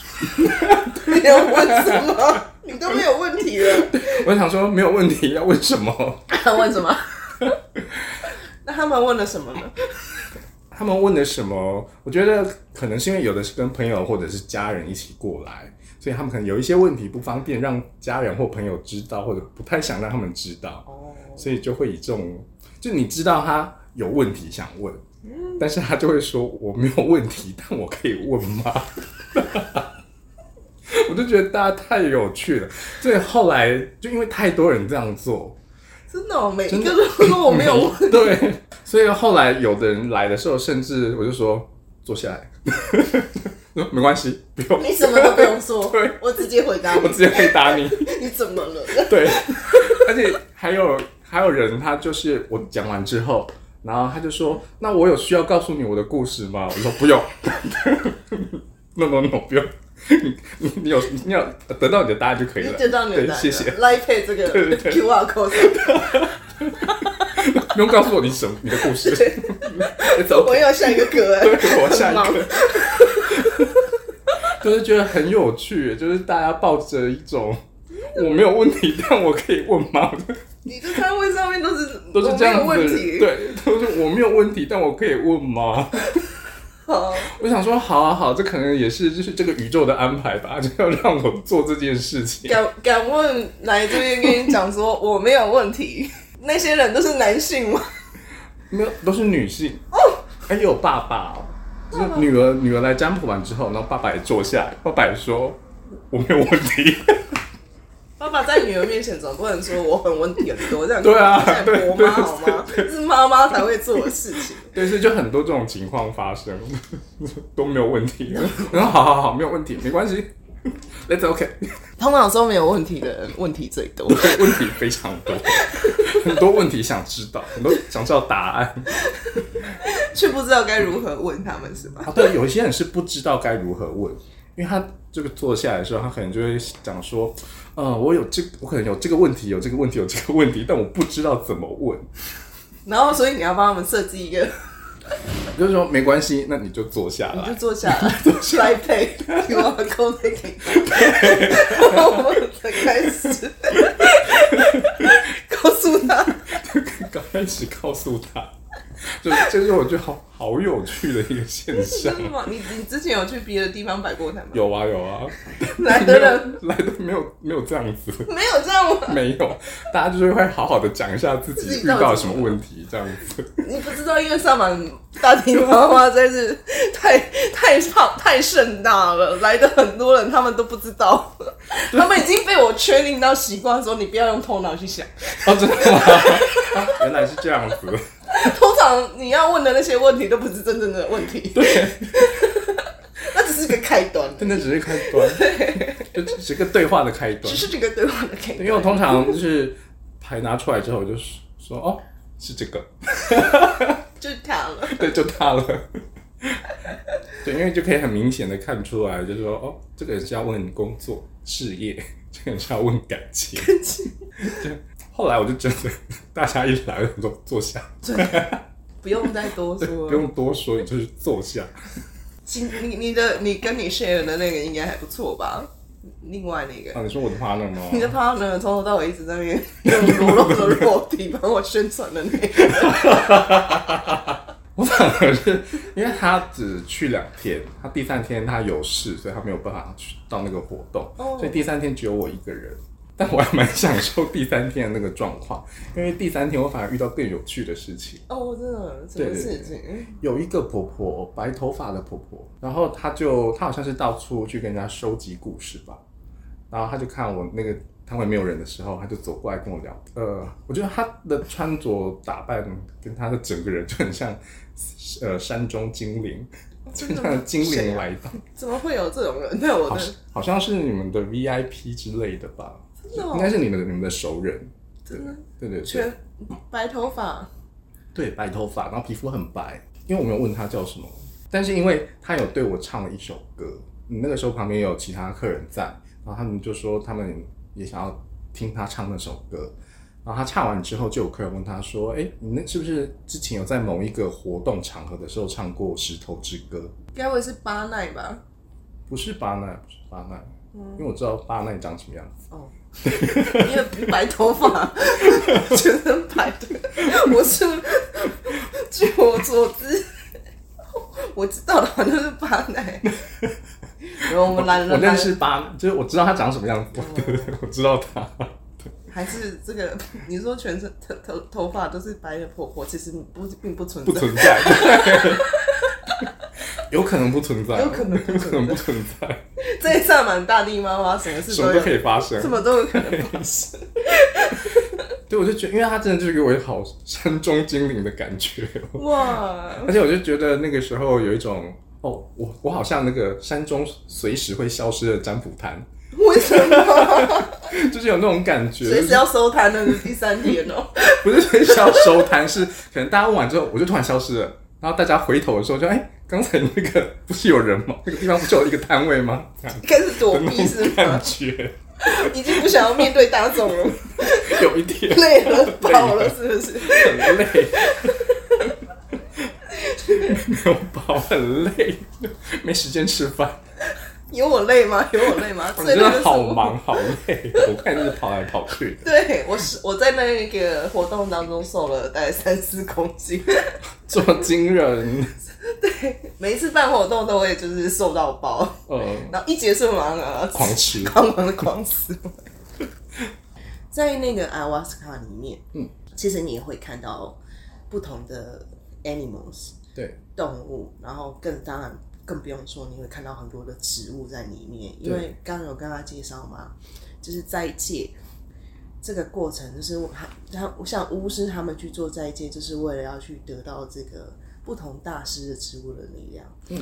没有问什么？你都没有问题了，？”我想说没有问题，要问什么？问什么？那他们问了什么呢？他们问的什么？我觉得可能是因为有的是跟朋友或者是家人一起过来，所以他们可能有一些问题不方便让家人或朋友知道，或者不太想让他们知道，哦，所以就会以这种，就你知道他有问题想问，但是他就会说我没有问题，但我可以问吗？我 我就觉得大家太有趣了，所以后来就因为太多人这样做，真的、哦，每一个都说我没有问题。对，所以后来有的人来的时候，甚至我就说坐下来，说 没关系，不用，你什么都不用说，对我直接回答你。我直接回答你。你怎么了？对，而且还有还有人，他就是我讲完之后，然后他就说：“那我有需要告诉你我的故事吗？”我说：“不用，no no no，不用，你你你有你要得到你的答案就可以了。得到你的答案谢，谢谢，来配这个对对对 QR code 上。不用告诉我你什么你的故事。我要下一个歌哎，对我下一个。就是觉得很有趣，就是大家抱着一种我没有问题，但我可以问吗？你的摊位上面都是都是这样子，题。，对，都是我没有问题，但我可以问吗？好，我想说，好啊好，这可能也是就是这个宇宙的安排吧，就要让我做这件事情。敢敢问来这边跟你讲说我没有问题，那些人都是男性吗？没有，都是女性哦，还有爸爸哦，就是女儿女儿来占卜完之后，然后爸爸也坐下来，爸爸也说我没有问题，爸爸在女儿面前总不能说我很问题很多，这样对啊在对婆妈好吗？这是妈妈才会做的事情。对，所以就很多这种情况发生，都没有问题。然后好好好，没有问题，没关系 Let's OK。通常说没有问题的人，问题最多。对，问题非常多，很多问题想知道，很多想知道答案。却不知道该如何问他们，是吧？啊，对，有一些人是不知道该如何问，因为他这个坐下来的时候，他可能就会讲说，呃，我有这，我可能有这个问题，有这个问题，有这个问题，但我不知道怎么问。然后，所以你要帮他们设计一个，我 就说没关系，那你就坐下你就来。坐下来，来配 QR code 给他，然后我们才开始。告诉他，刚 开始告诉他，就这就是我觉得好好有趣的一个现 象真。的吗？你你之前有去别的地方摆过摊吗？有啊有啊，来的人 来的没有没有这样子。没有这样吗？没有，大家就是会好好的讲一下自己遇到什么问题，这样子。你不知道，因为上满大庭花花真是太太胖太盛大了，来的很多人他们都不知道，他们已经被我圈定到习惯，说你不要用头脑去想。哦，真的吗？啊，原来是这样子。通常你要问的那些问题都不是真正的问题，对，那只是个开端，真的只是开端，就只是个对话的开端。只。是这个对话的开端。因为我通常就是牌拿出来之后，我就说哦，是这个，就是他了，对，就他了。对，因为就可以很明显的看出来，就是说哦，这个人是要问工作、事业，这个人是要问感情。感情。对，后来我就真的 大家一来，我都坐下，不用再多，说。不用多说，你就是坐下。今你你的你跟你 share 的那个应该还不错吧？另外那个。啊，你说我的 partner 吗？你的 partner 从头到尾一直在那边用裸露的肉体帮我宣传的那个，我反而是因为他只去两天，他第三天他有事，所以他没有办法去到那个活动，哦所以第三天只有我一个人。但我还蛮享受第三天的那个状况，因为第三天我反而遇到更有趣的事情。哦，真的，什么事情？有一个婆婆，白头发的婆婆，然后她就她好像是到处去跟人家收集故事吧，然后她就看我那个摊位没有人的时候，她就走过来跟我聊。呃，我觉得她的穿着打扮跟她的整个人就很像，呃，山中精灵，就真的精灵来到，怎么会有这种人在我的好像？好像是你们的 VIP 之类的吧，真的哦应该是你们的你们的熟人，对真的对对对。全白头发，对，白头发，然后皮肤很白。因为我没有问他叫什么，但是因为他有对我唱了一首歌，你那个时候旁边有其他客人在，然后他们就说他们也想要听他唱那首歌。然后他唱完之后，就有客人问他说：“哎，你那是不是之前有在某一个活动场合的时候唱过《石头之歌》？该不会是巴奈吧？不是巴奈，不是巴奈，因为我知道巴奈长什么样子。哦，因为白头发，全身白的，我是据我所知，我知道的好像是巴奶。然后我们懒我认识巴，就是我知道他长什么样子，对对对，我知道他。还是这个你说全身头头头发都是白的婆婆，其实不并不存在。不存在，对 有可能不存在，有可能有可能不存在。在萨满大地妈妈，什么事什么都可以发生。什。么都有可能发生。对，我就觉得，因为他真的就是给我一个好山中精灵的感觉，哇，而且我就觉得那个时候有一种，哦，我我好像那个山中随时会消失的占卜摊，为什么？就是有那种感觉，随时要收摊的第三天哦、不是随时要收摊，是可能大家问完之后，我就突然消失了，然后大家回头的时候就，哎、刚才那个不是有人吗？那个地方不是有一个摊位吗？开始躲避是吗感吗？觉，已经不想要面对大众了，有一点累了饱了，是不是？很累，没有饱，很累，没时间吃饭，有我累吗？有我累吗？我最真的好。忙好累，我看就是跑来跑去。的，对我是我在那个活动当中瘦了大概三四公斤，这么惊人，对每一次办活动都会就是瘦到爆，呃，然后一结束马上啊狂吃，狂狂的狂吃。在那个阿瓦斯卡里面，嗯，其实你也会看到不同的 animals 对，动物，然后更当然更不用说，你会看到很多的植物在里面，因为刚刚有跟他介绍嘛，就是斋戒这个过程，就是我他他像巫师他们去做斋戒，就是为了要去得到这个不同大师的植物的力量。嗯，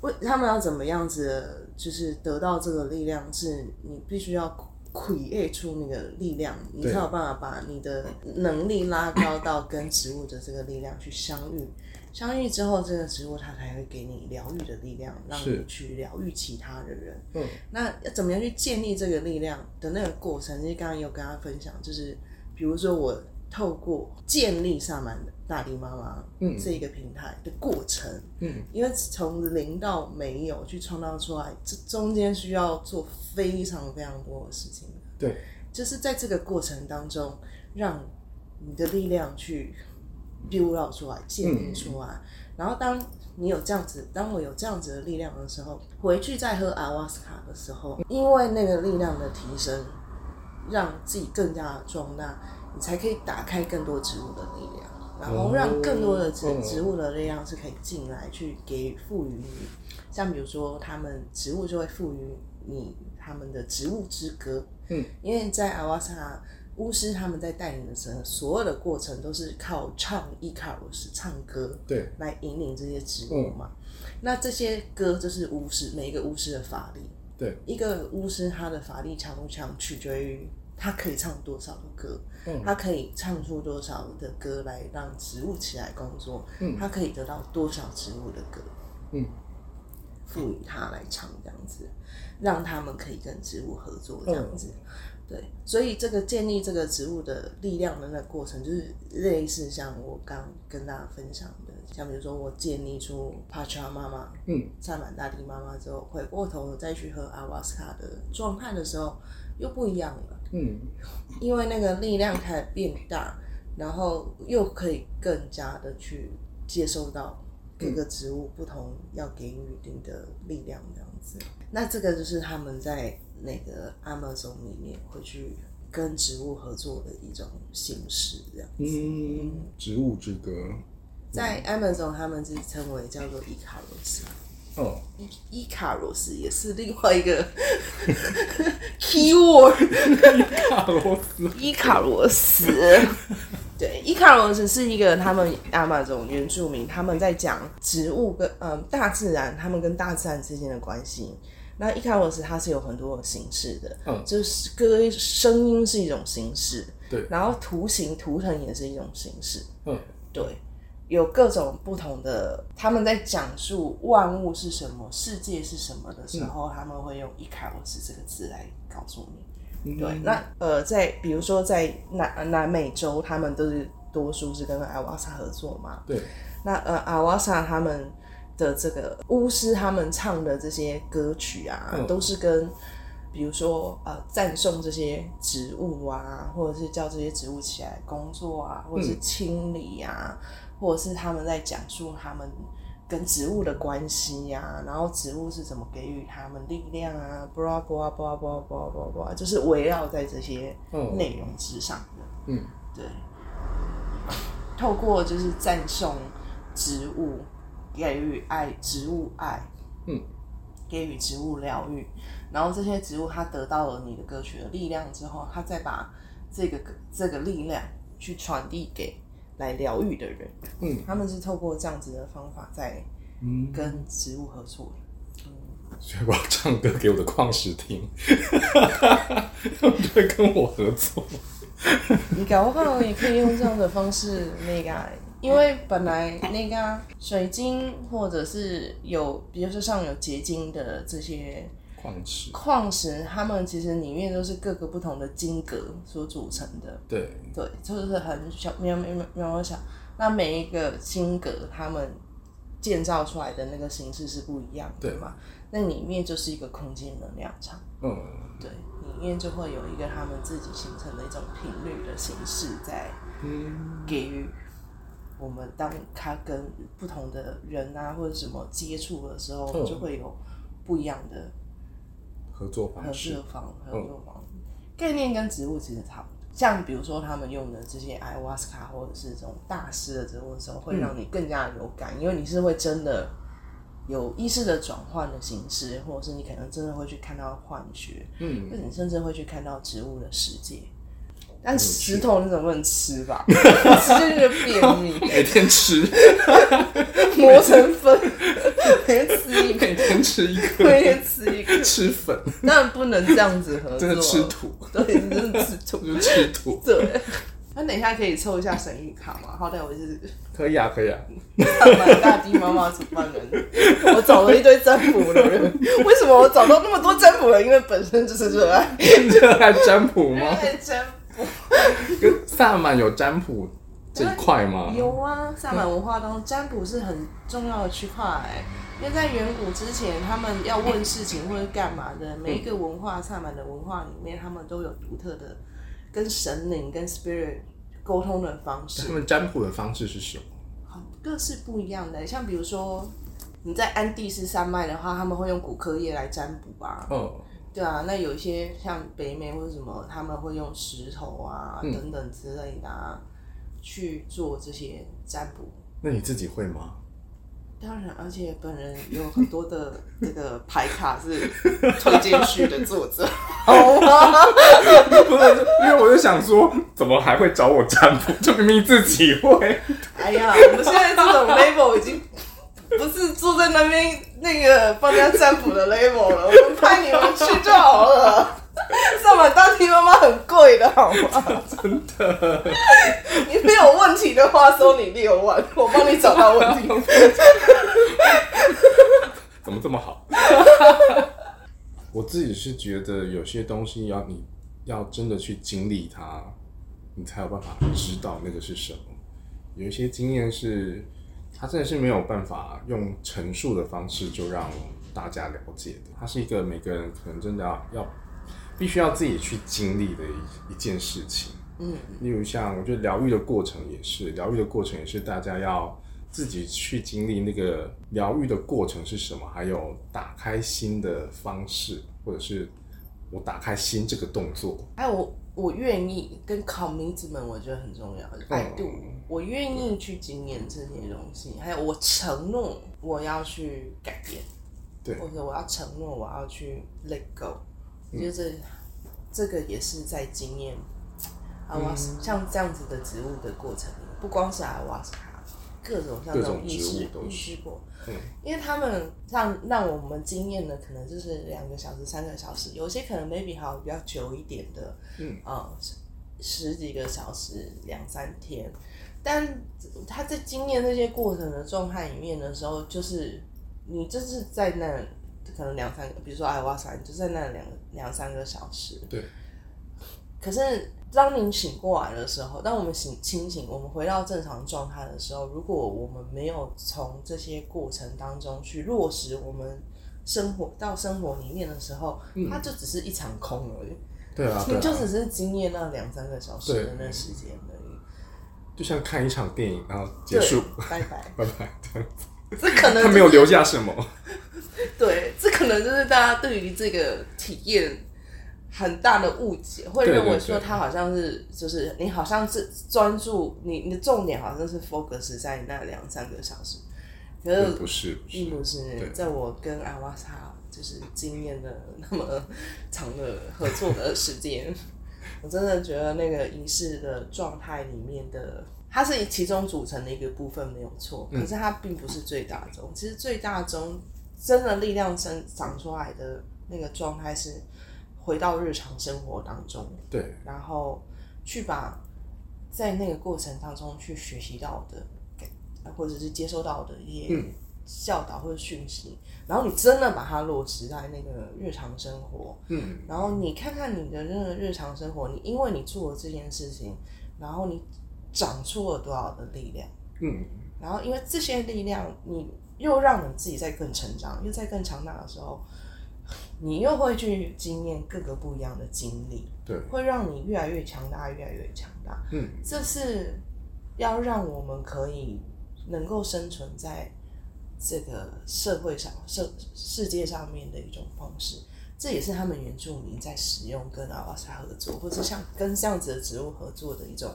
为他们要怎么样子，就是得到这个力量，是你必须要 create 出那个力量，你才有办法把你的能力拉高到跟植物的这个力量去相遇。相遇之后，这个植物它才会给你疗愈的力量，让你去疗愈其他的人。嗯，那要怎么样去建立这个力量的那个过程？就是刚刚有跟他分享，就是比如说我透过建立萨满大地妈妈嗯这一个平台的过程，嗯，因为从零到没有去创造出来，这中间需要做非常非常多的事情。对，就是在这个过程当中，让你的力量去 build out 出来、建立出来。然后当你有这样子，当我有这样子的力量的时候，回去再喝阿瓦斯卡的时候，因为那个力量的提升，让自己更加的壮大，你才可以打开更多植物的力量。然后让更多的植哦植物的力量是可以进来去给予赋予你，像比如说他们植物就会赋予你他们的植物之歌，嗯，因为在阿瓦萨巫师他们在带领的时候，所有的过程都是靠唱伊卡罗斯唱歌对，来引领这些植物嘛。那这些歌就是巫师每一个巫师的法力，对，一个巫师他的法力强不强，取决于他可以唱多少的歌，嗯。他可以唱出多少的歌来让植物起来工作，嗯。他可以得到多少植物的歌，嗯，赋予他来唱这样子，让他们可以跟植物合作这样子。对，所以这个建立这个植物的力量的那个过程，就是类似像我刚跟大家分享的，像比如说我建立出帕查妈妈，嗯，萨满大地妈妈之后，回过头再去喝阿瓦斯卡的状态的时候，又不一样了。嗯，因为那个力量开始变大，然后又可以更加的去接受到各个植物不同要给予你的力量，这样子。那这个就是他们在那个 Amazon 里面会去跟植物合作的一种形式，这样。嗯，植物之歌，在 Amazon 他们是称为叫做伊卡罗斯，哦，伊伊卡罗斯也是另外一个 keyword。伊卡罗斯，伊卡罗斯，对，伊卡罗斯是一个他们亚马逊原住民，他们在讲植物跟嗯大自然，他们跟大自然之间的关系。那伊卡罗斯它是有很多种形式的，嗯。就是歌声音是一种形式，对。然后图形图腾也是一种形式，嗯，对，有各种不同的，他们在讲述万物是什么、世界是什么的时候，他们会用伊卡罗斯这个字来告诉你。对，那呃，在比如说在南南美洲，他们都是多数是跟阿瓦萨合作嘛。对，那呃，阿瓦萨他们的这个巫师，他们唱的这些歌曲啊，嗯都是跟比如说呃赞颂这些植物啊，或者是叫这些植物起来工作啊，或者是清理啊，或者是他们在讲述他们。跟植物的关系呀、然后植物是怎么给予他们力量啊，巴拉巴拉巴拉巴拉巴拉巴拉就是围绕在这些嗯内容之上的。嗯，对，透过就是赞颂植物，给予爱，植物爱，嗯，给予植物疗愈，然后这些植物它得到了你的歌曲的力量之后，它再把这个这个力量去传递给来疗愈的人。嗯，他们是透过这样子的方法在嗯，跟植物合作。所以我要唱歌给我的矿石听，他们就会跟我合作。你搞不好也可以用这样的方式那个啊，因为本来那个啊水晶或者是有，比如说像有结晶的这些矿石，矿石，它们其实里面都是各个不同的晶格所组成的。对，对，就是很小喵喵喵喵小。那每一个晶格，它们建造出来的那个形式是不一样的对嘛？那里面就是一个空间能量场。嗯，对，里面就会有一个他们自己形成的一种频率的形式在嗯，给予我们，当他跟不同的人啊或者什么接触的时候，嗯就会有不一样的合作合方式作，方合作方概念跟植物其实差不多。像比如说他们用的这些艾瓦斯卡或者是这种大师的植物的时候，会让你更加有感，因为你是会真的有意识的转换的形式，或者是你可能真的会去看到幻觉，嗯，那你甚至会去看到植物的世界。但石头你总不能吃吧？吃就是便秘，每天吃，磨成粉，每天吃一每，天吃一个，每天吃一个，吃粉，当然不能这样子合作。真的吃土，对，真的吃土。就吃土。对，那等一下可以抽一下神谕卡嘛？好歹我是可以啊，可以啊。大地妈妈主办人，我找了一堆占卜的人。为什么我找到那么多占卜人？因为本身就是热爱 热爱占卜热吗？爱占卜。跟萨满有占卜这一块吗？有啊，萨满文化当中，占卜是很重要的区块、欸。因为在远古之前，他们要问事情或者干嘛的，每一个文化，萨满的文化里面，他们都有独特的跟神灵、跟 spirit 沟通的方式他。们占卜的方式是什么？好，各式不一样的。像比如说你在安第斯山脉的话，他们会用骨科叶来占卜啊。嗯，对啊，那有一些像北美或者什么，他们会用石头啊、嗯等等之类的啊，去做这些占卜。那你自己会吗？当然，而且本人有很多的这个牌卡是推荐序的作者，好 吗？不是，因为我就想说，怎么还会找我占卜？就明明自己会。哎呀，我们现在这种 level 已经不是坐在那边那个帮人家占卜的 level 了，我们派你们去就好了。上满大地妈妈很贵的好吗？真的，你没有问题的话，收你六万，我帮你找到问题。怎么这么好？我自己是觉得有些东西要你要真的去经历它，你才有办法知道那个是什么。有一些经验是，它真的是没有办法用陈述的方式就让大家了解的。它是一个每个人可能真的要要必须要自己去经历的一一件事情。嗯，例如像我觉得疗愈的过程也是，疗愈的过程也是大家要自己去经历那个疗愈的过程是什么，还有打开心的方式，或者是我打开心这个动作。还有我我愿意跟 commitment，我觉得很重要。I do，我愿意去经验这些东西，还有我承诺我要去改变，对或者我要承诺我要去 let go。我觉得这这个也是在经验阿瓦斯像这样子的植物的过程，不光是阿瓦斯卡，各种像这种各种植意识意物都是。识过，嗯。因为他们让让我们经验的可能就是两个小时、三个小时，有些可能 maybe 还有比较久一点的，嗯。呃，十十几个小时、两三天，但他在经验那些过程的状态里面的时候，就是你就是在那可能两三个，比如说艾瓦萨，你就在那两两三个小时，对，可是当你醒过来的时候，当我们醒清醒，我们回到正常状态的时候，如果我们没有从这些过程当中去落实我们生活到生活里面的时候，它就只是一场空而已，对啊，对你就只啊，是经验那两三个小时的那时间而已。就像看一场电影，然后结束，拜拜。拜拜，这可能、他没有留下什么。对，这可能就是大家对于这个体验很大的误解，会认为说他好像是就是你好像是专注你你的重点好像是 focus 在那两三个小时，可是不是，不是并，不是。在我跟阿瓦萨就是经验的那么长的合作的时间，我真的觉得那个仪式的状态里面的，它是其中组成的一个部分没有错，可是它并不是最大宗。其实最大宗真的力量生长出来的那个状态是回到日常生活当中，对，然后去把在那个过程当中去学习到的，或者是接收到的一些教导或者讯息，然后你真的把它落实在那个日常生活，嗯，然后你看看你的那个日常生活，你因为你做了这件事情，然后你长出了多少的力量，嗯，然后因为这些力量，你又让你自己在更成长，又在更强大的时候，你又会去经验各个不一样的经历，对，会让你越来越强大，越来越强大。嗯，这是要让我们可以能够生存在这个社会上、社世界上面的一种方式。这也是他们原住民在使用跟阿瓦萨合作，或者像跟这样子的植物合作的一种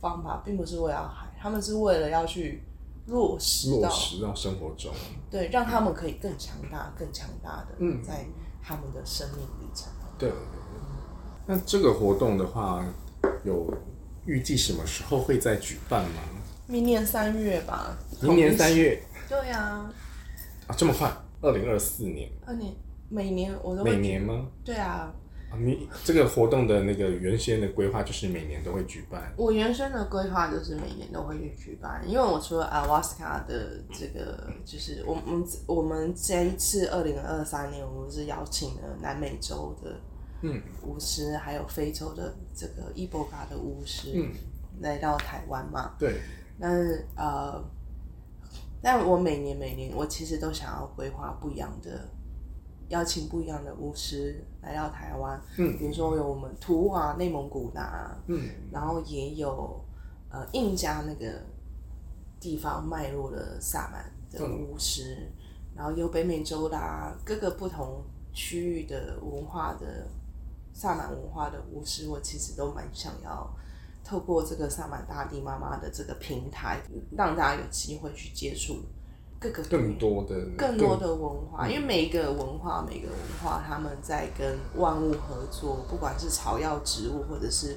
方法，并不是为了海，他们是为了要去落实到落实到生活中，对，让他们可以更强大、更强大的嗯在他们的生命历程。对。那这个活动的话，有预计什么时候会再举办吗？明年三月吧，明年三月对呀、啊，这么快？二零二四年，二年每年我都会每年吗？对啊，啊，你这个活动的那个原先的规划就是每年都会举办。我原先的规划就是每年都会去举办，因为我除了阿瓦斯卡的这个，就是我们我们这一次二零二三年，我们是邀请了南美洲的嗯巫师，还有非洲的这个伊波卡的巫师、嗯，来到台湾嘛。对，但是呃，但我每年每年我其实都想要规划不一样的，邀请不一样的巫师来到台湾。嗯。比如说有我们图瓦、内蒙古的、啊，嗯。然后也有呃印加那个地方脉络的萨满的巫师，然后有北美洲啦、各个不同区域的文化的萨满文化的巫师，我其实都蛮想要透过这个萨满大地妈妈的这个平台，让大家有机会去接触各个更多的更多的文化，因为每一个文化，每个文化他们在跟万物合作，不管是草药植物，或者是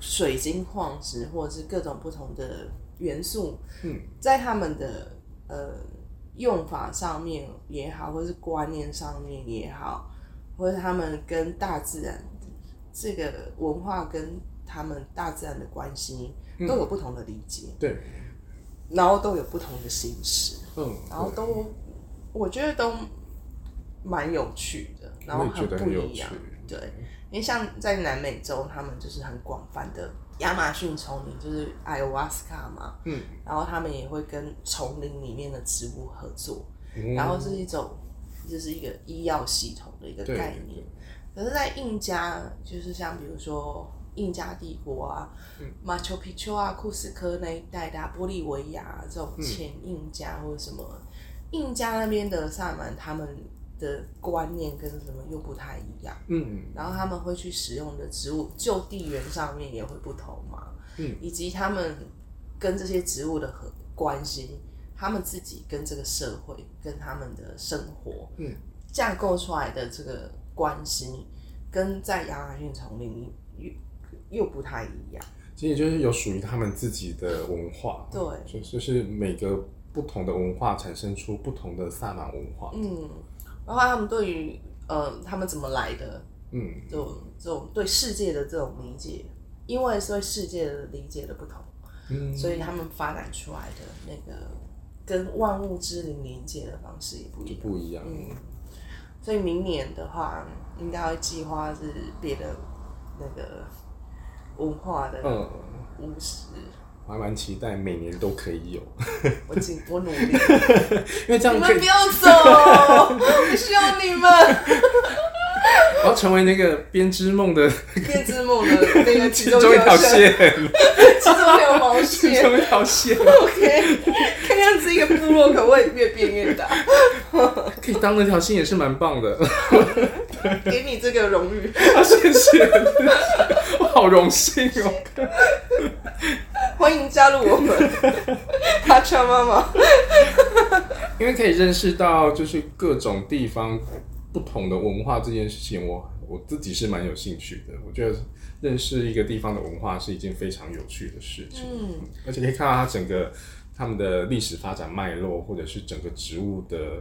水晶矿石，或者是各种不同的元素，嗯，在他们的呃用法上面也好，或者是观念上面也好，或者他们跟大自然这个文化跟他们大自然的关系都有不同的理解，对，然后都有不同的形式。嗯，然后都我觉得都蛮有趣的，然后很不一样。。对，因为像在南美洲，他们就是很广泛的亚马逊丛林，就是艾欧瓦斯卡嘛，嗯，然后他们也会跟丛林里面的植物合作，嗯然后是一种就是一个医药系统的一个概念。可是，在印加，就是像比如说印加帝国啊、马丘比丘啊、库斯科那一带的、啊、玻利维亚、啊、这种前印加或者什么，印加那边的萨满，他们的观念跟什么又不太一样，嗯。然后他们会去使用的植物，就地缘上面也会不同嘛，嗯，以及他们跟这些植物的和关系，他们自己跟这个社会、跟他们的生活，嗯，架构出来的这个关系，跟在亚马逊丛林里又又不太一样。其实就是有属于他们自己的文化，对。就就是每个不同的文化产生出不同的萨满文化，嗯，然后他们对于呃他们怎么来的嗯。这种这种对世界的这种理解，因为对世界的理解的不同，嗯，所以他们发展出来的那个跟万物之灵连接的方式也不一样。不一样，嗯。所以明年的话，应该会计划是别的那个文化的嗯，巫师。我还蛮期待每年都可以有，我尽我努力，因为这样你们不，要走，我需要你们。我要成为那个编织梦的编织梦的那个其其中中一条线，其中两毛其线。中一条线。OK，看样子一个部落可会越变越大，可以当那条线也是蛮棒的，给你这个荣誉，啊，谢谢，我好荣幸哦。欢迎加入我们，哈恰妈妈。因为可以认识到就是各种地方不同的文化这件事情，我我自己是蛮有兴趣的。我觉得认识一个地方的文化是一件非常有趣的事情，嗯，而且可以看到它整个他们的历史发展脉络，或者是整个植物的，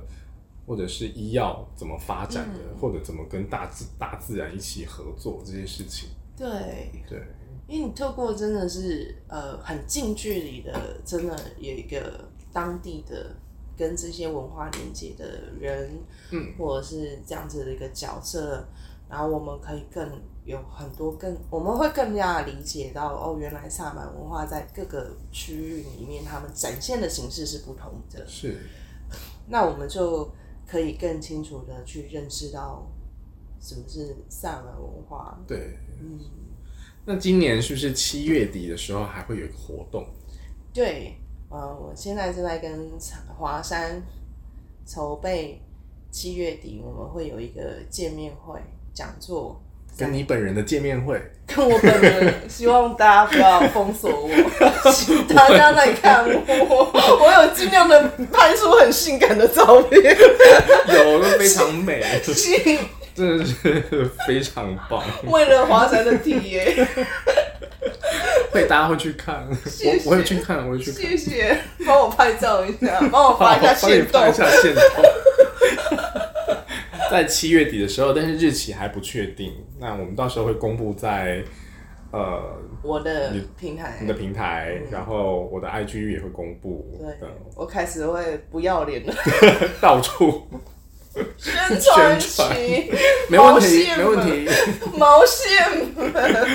或者是医药怎么发展的，或者怎么跟大自大自然一起合作这些事情。对，对，因为你透过真的是呃很近距离的，真的有一个当地的跟这些文化连接的人，嗯，或者是这样子的一个角色，然后我们可以更有很多更，我们会更加理解到哦，原来萨满文化在各个区域里面，他们展现的形式是不同的。是，那我们就可以更清楚的去认识到什么是萨满文化。对。嗯，那今年是不是七月底的时候还会有一个活动？对，呃，我现在正在跟华山筹备，七月底我们会有一个见面会讲座，跟你本人的见面会，跟我本人，希望大家不要封锁我，请大家来看我，我有尽量的拍出很性感的照片，有都非常美，请真的是非常棒，为了华山的体验，会大家会去看，我我会去看，我会去看，谢谢，帮我拍照一下，帮我发一下好帮你线动。发一，下线动。在七月底的时候，但是日期还不确定。那我们到时候会公布在呃我的平台。你的平台，然后我的 IG 也会公布。对嗯，我开始会不要脸了，到处宣传没问题，没问题，毛线们，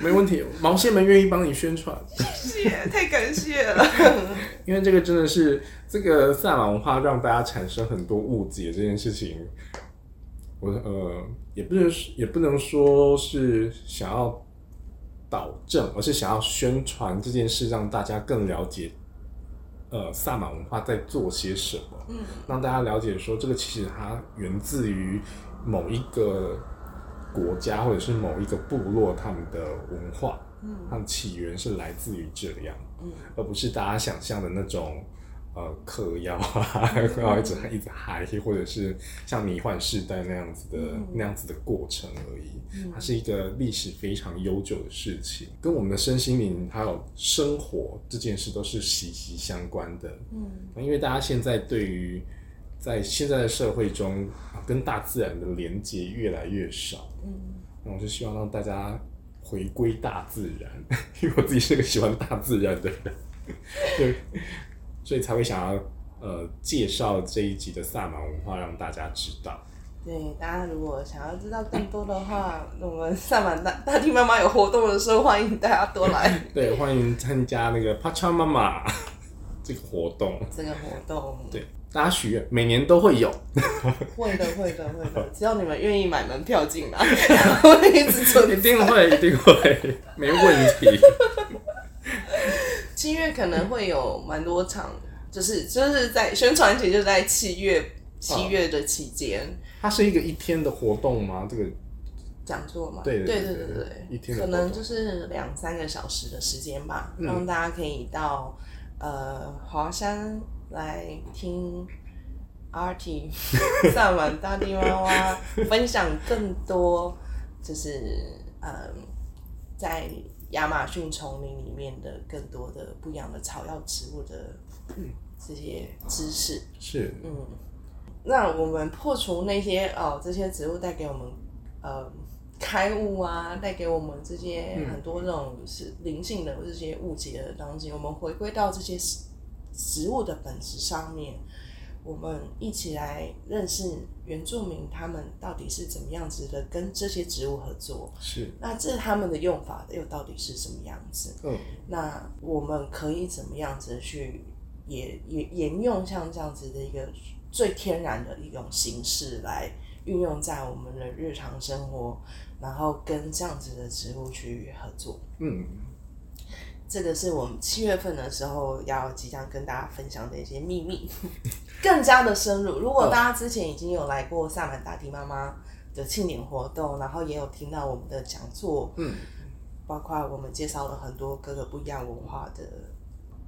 没问题。毛线们愿意帮你宣传。谢谢，太感谢了。因为这个真的是这个萨满文化让大家产生很多误解这件事情，我呃也不能也不能说是想要导正，而是想要宣传这件事，让大家更了解呃萨满文化在做些什么，嗯，让大家了解说这个其实它源自于某一个国家或者是某一个部落他们的文化，嗯它的起源是来自于这样。嗯而不是大家想象的那种呃嗑药啊，然后一直一直嗨，或者是像迷幻世代那样子的、嗯那样子的过程而已。嗯它是一个历史非常悠久的事情，跟我们的身心灵还有生活这件事都是息息相关的。嗯因为大家现在对于在现在的社会中啊跟大自然的连接越来越少，嗯那我就希望让大家回归大自然，因为我自己是个喜欢大自然的人，对，所以才会想要呃介绍这一集的萨满文化让大家知道。对，大家如果想要知道更多的话，我们萨满大大地妈妈有活动的时候，欢迎大家多来 对，欢迎参加那个帕恰妈妈这个活动。这个活动。对，大家许愿，每年都会有。会的，会的，会的，只要你们愿意买门票进来，会一直存一定会，一定会，没问题。七月可能会有蛮多场，就是就是在宣传期，就在七月七月的期间它是一个一天的活动吗？这个讲座嘛。对对对对对对一天可能就是两三个小时的时间吧，嗯。让大家可以到呃华山来听。RT 萨满大地妈妈分享更多，就是嗯，在亚马逊丛林里面的更多的不一样的草药植物的这些知识。是嗯，那我们破除那些哦，这些植物带给我们呃开悟啊，带给我们这些嗯很多这种是灵性的这些误解的东西，我们回归到这些植植物的本质上面，我们一起来认识原住民他们到底是怎么样子的跟这些植物合作，是，那这他们的用法又到底是什么样子？嗯，那我们可以怎么样子去也也沿用像这样子的一个最天然的一种形式来运用在我们的日常生活，然后跟这样子的植物去合作。嗯，这个是我们七月份的时候要即将跟大家分享的一些秘密，更加的深入。如果大家之前已经有来过萨满大地妈妈的庆典活动，然后也有听到我们的讲座，嗯，包括我们介绍了很多各个不一样文化的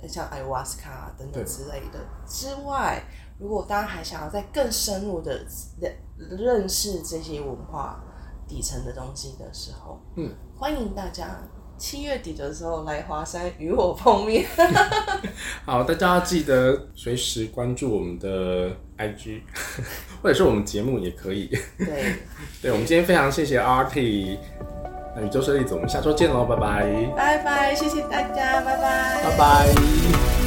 像艾瓦斯卡等等之类的。之外，如果大家还想要再更深入的认认识这些文化底层的东西的时候，嗯，欢迎大家七月底的时候来华山与我碰面。好，大家要记得随时关注我们的 IG，或者是我们节目也可以。对，对，我们今天非常谢谢 Arty，那宇宙设立子，我们下周见喽，拜拜，拜拜，谢谢大家，拜拜，拜拜。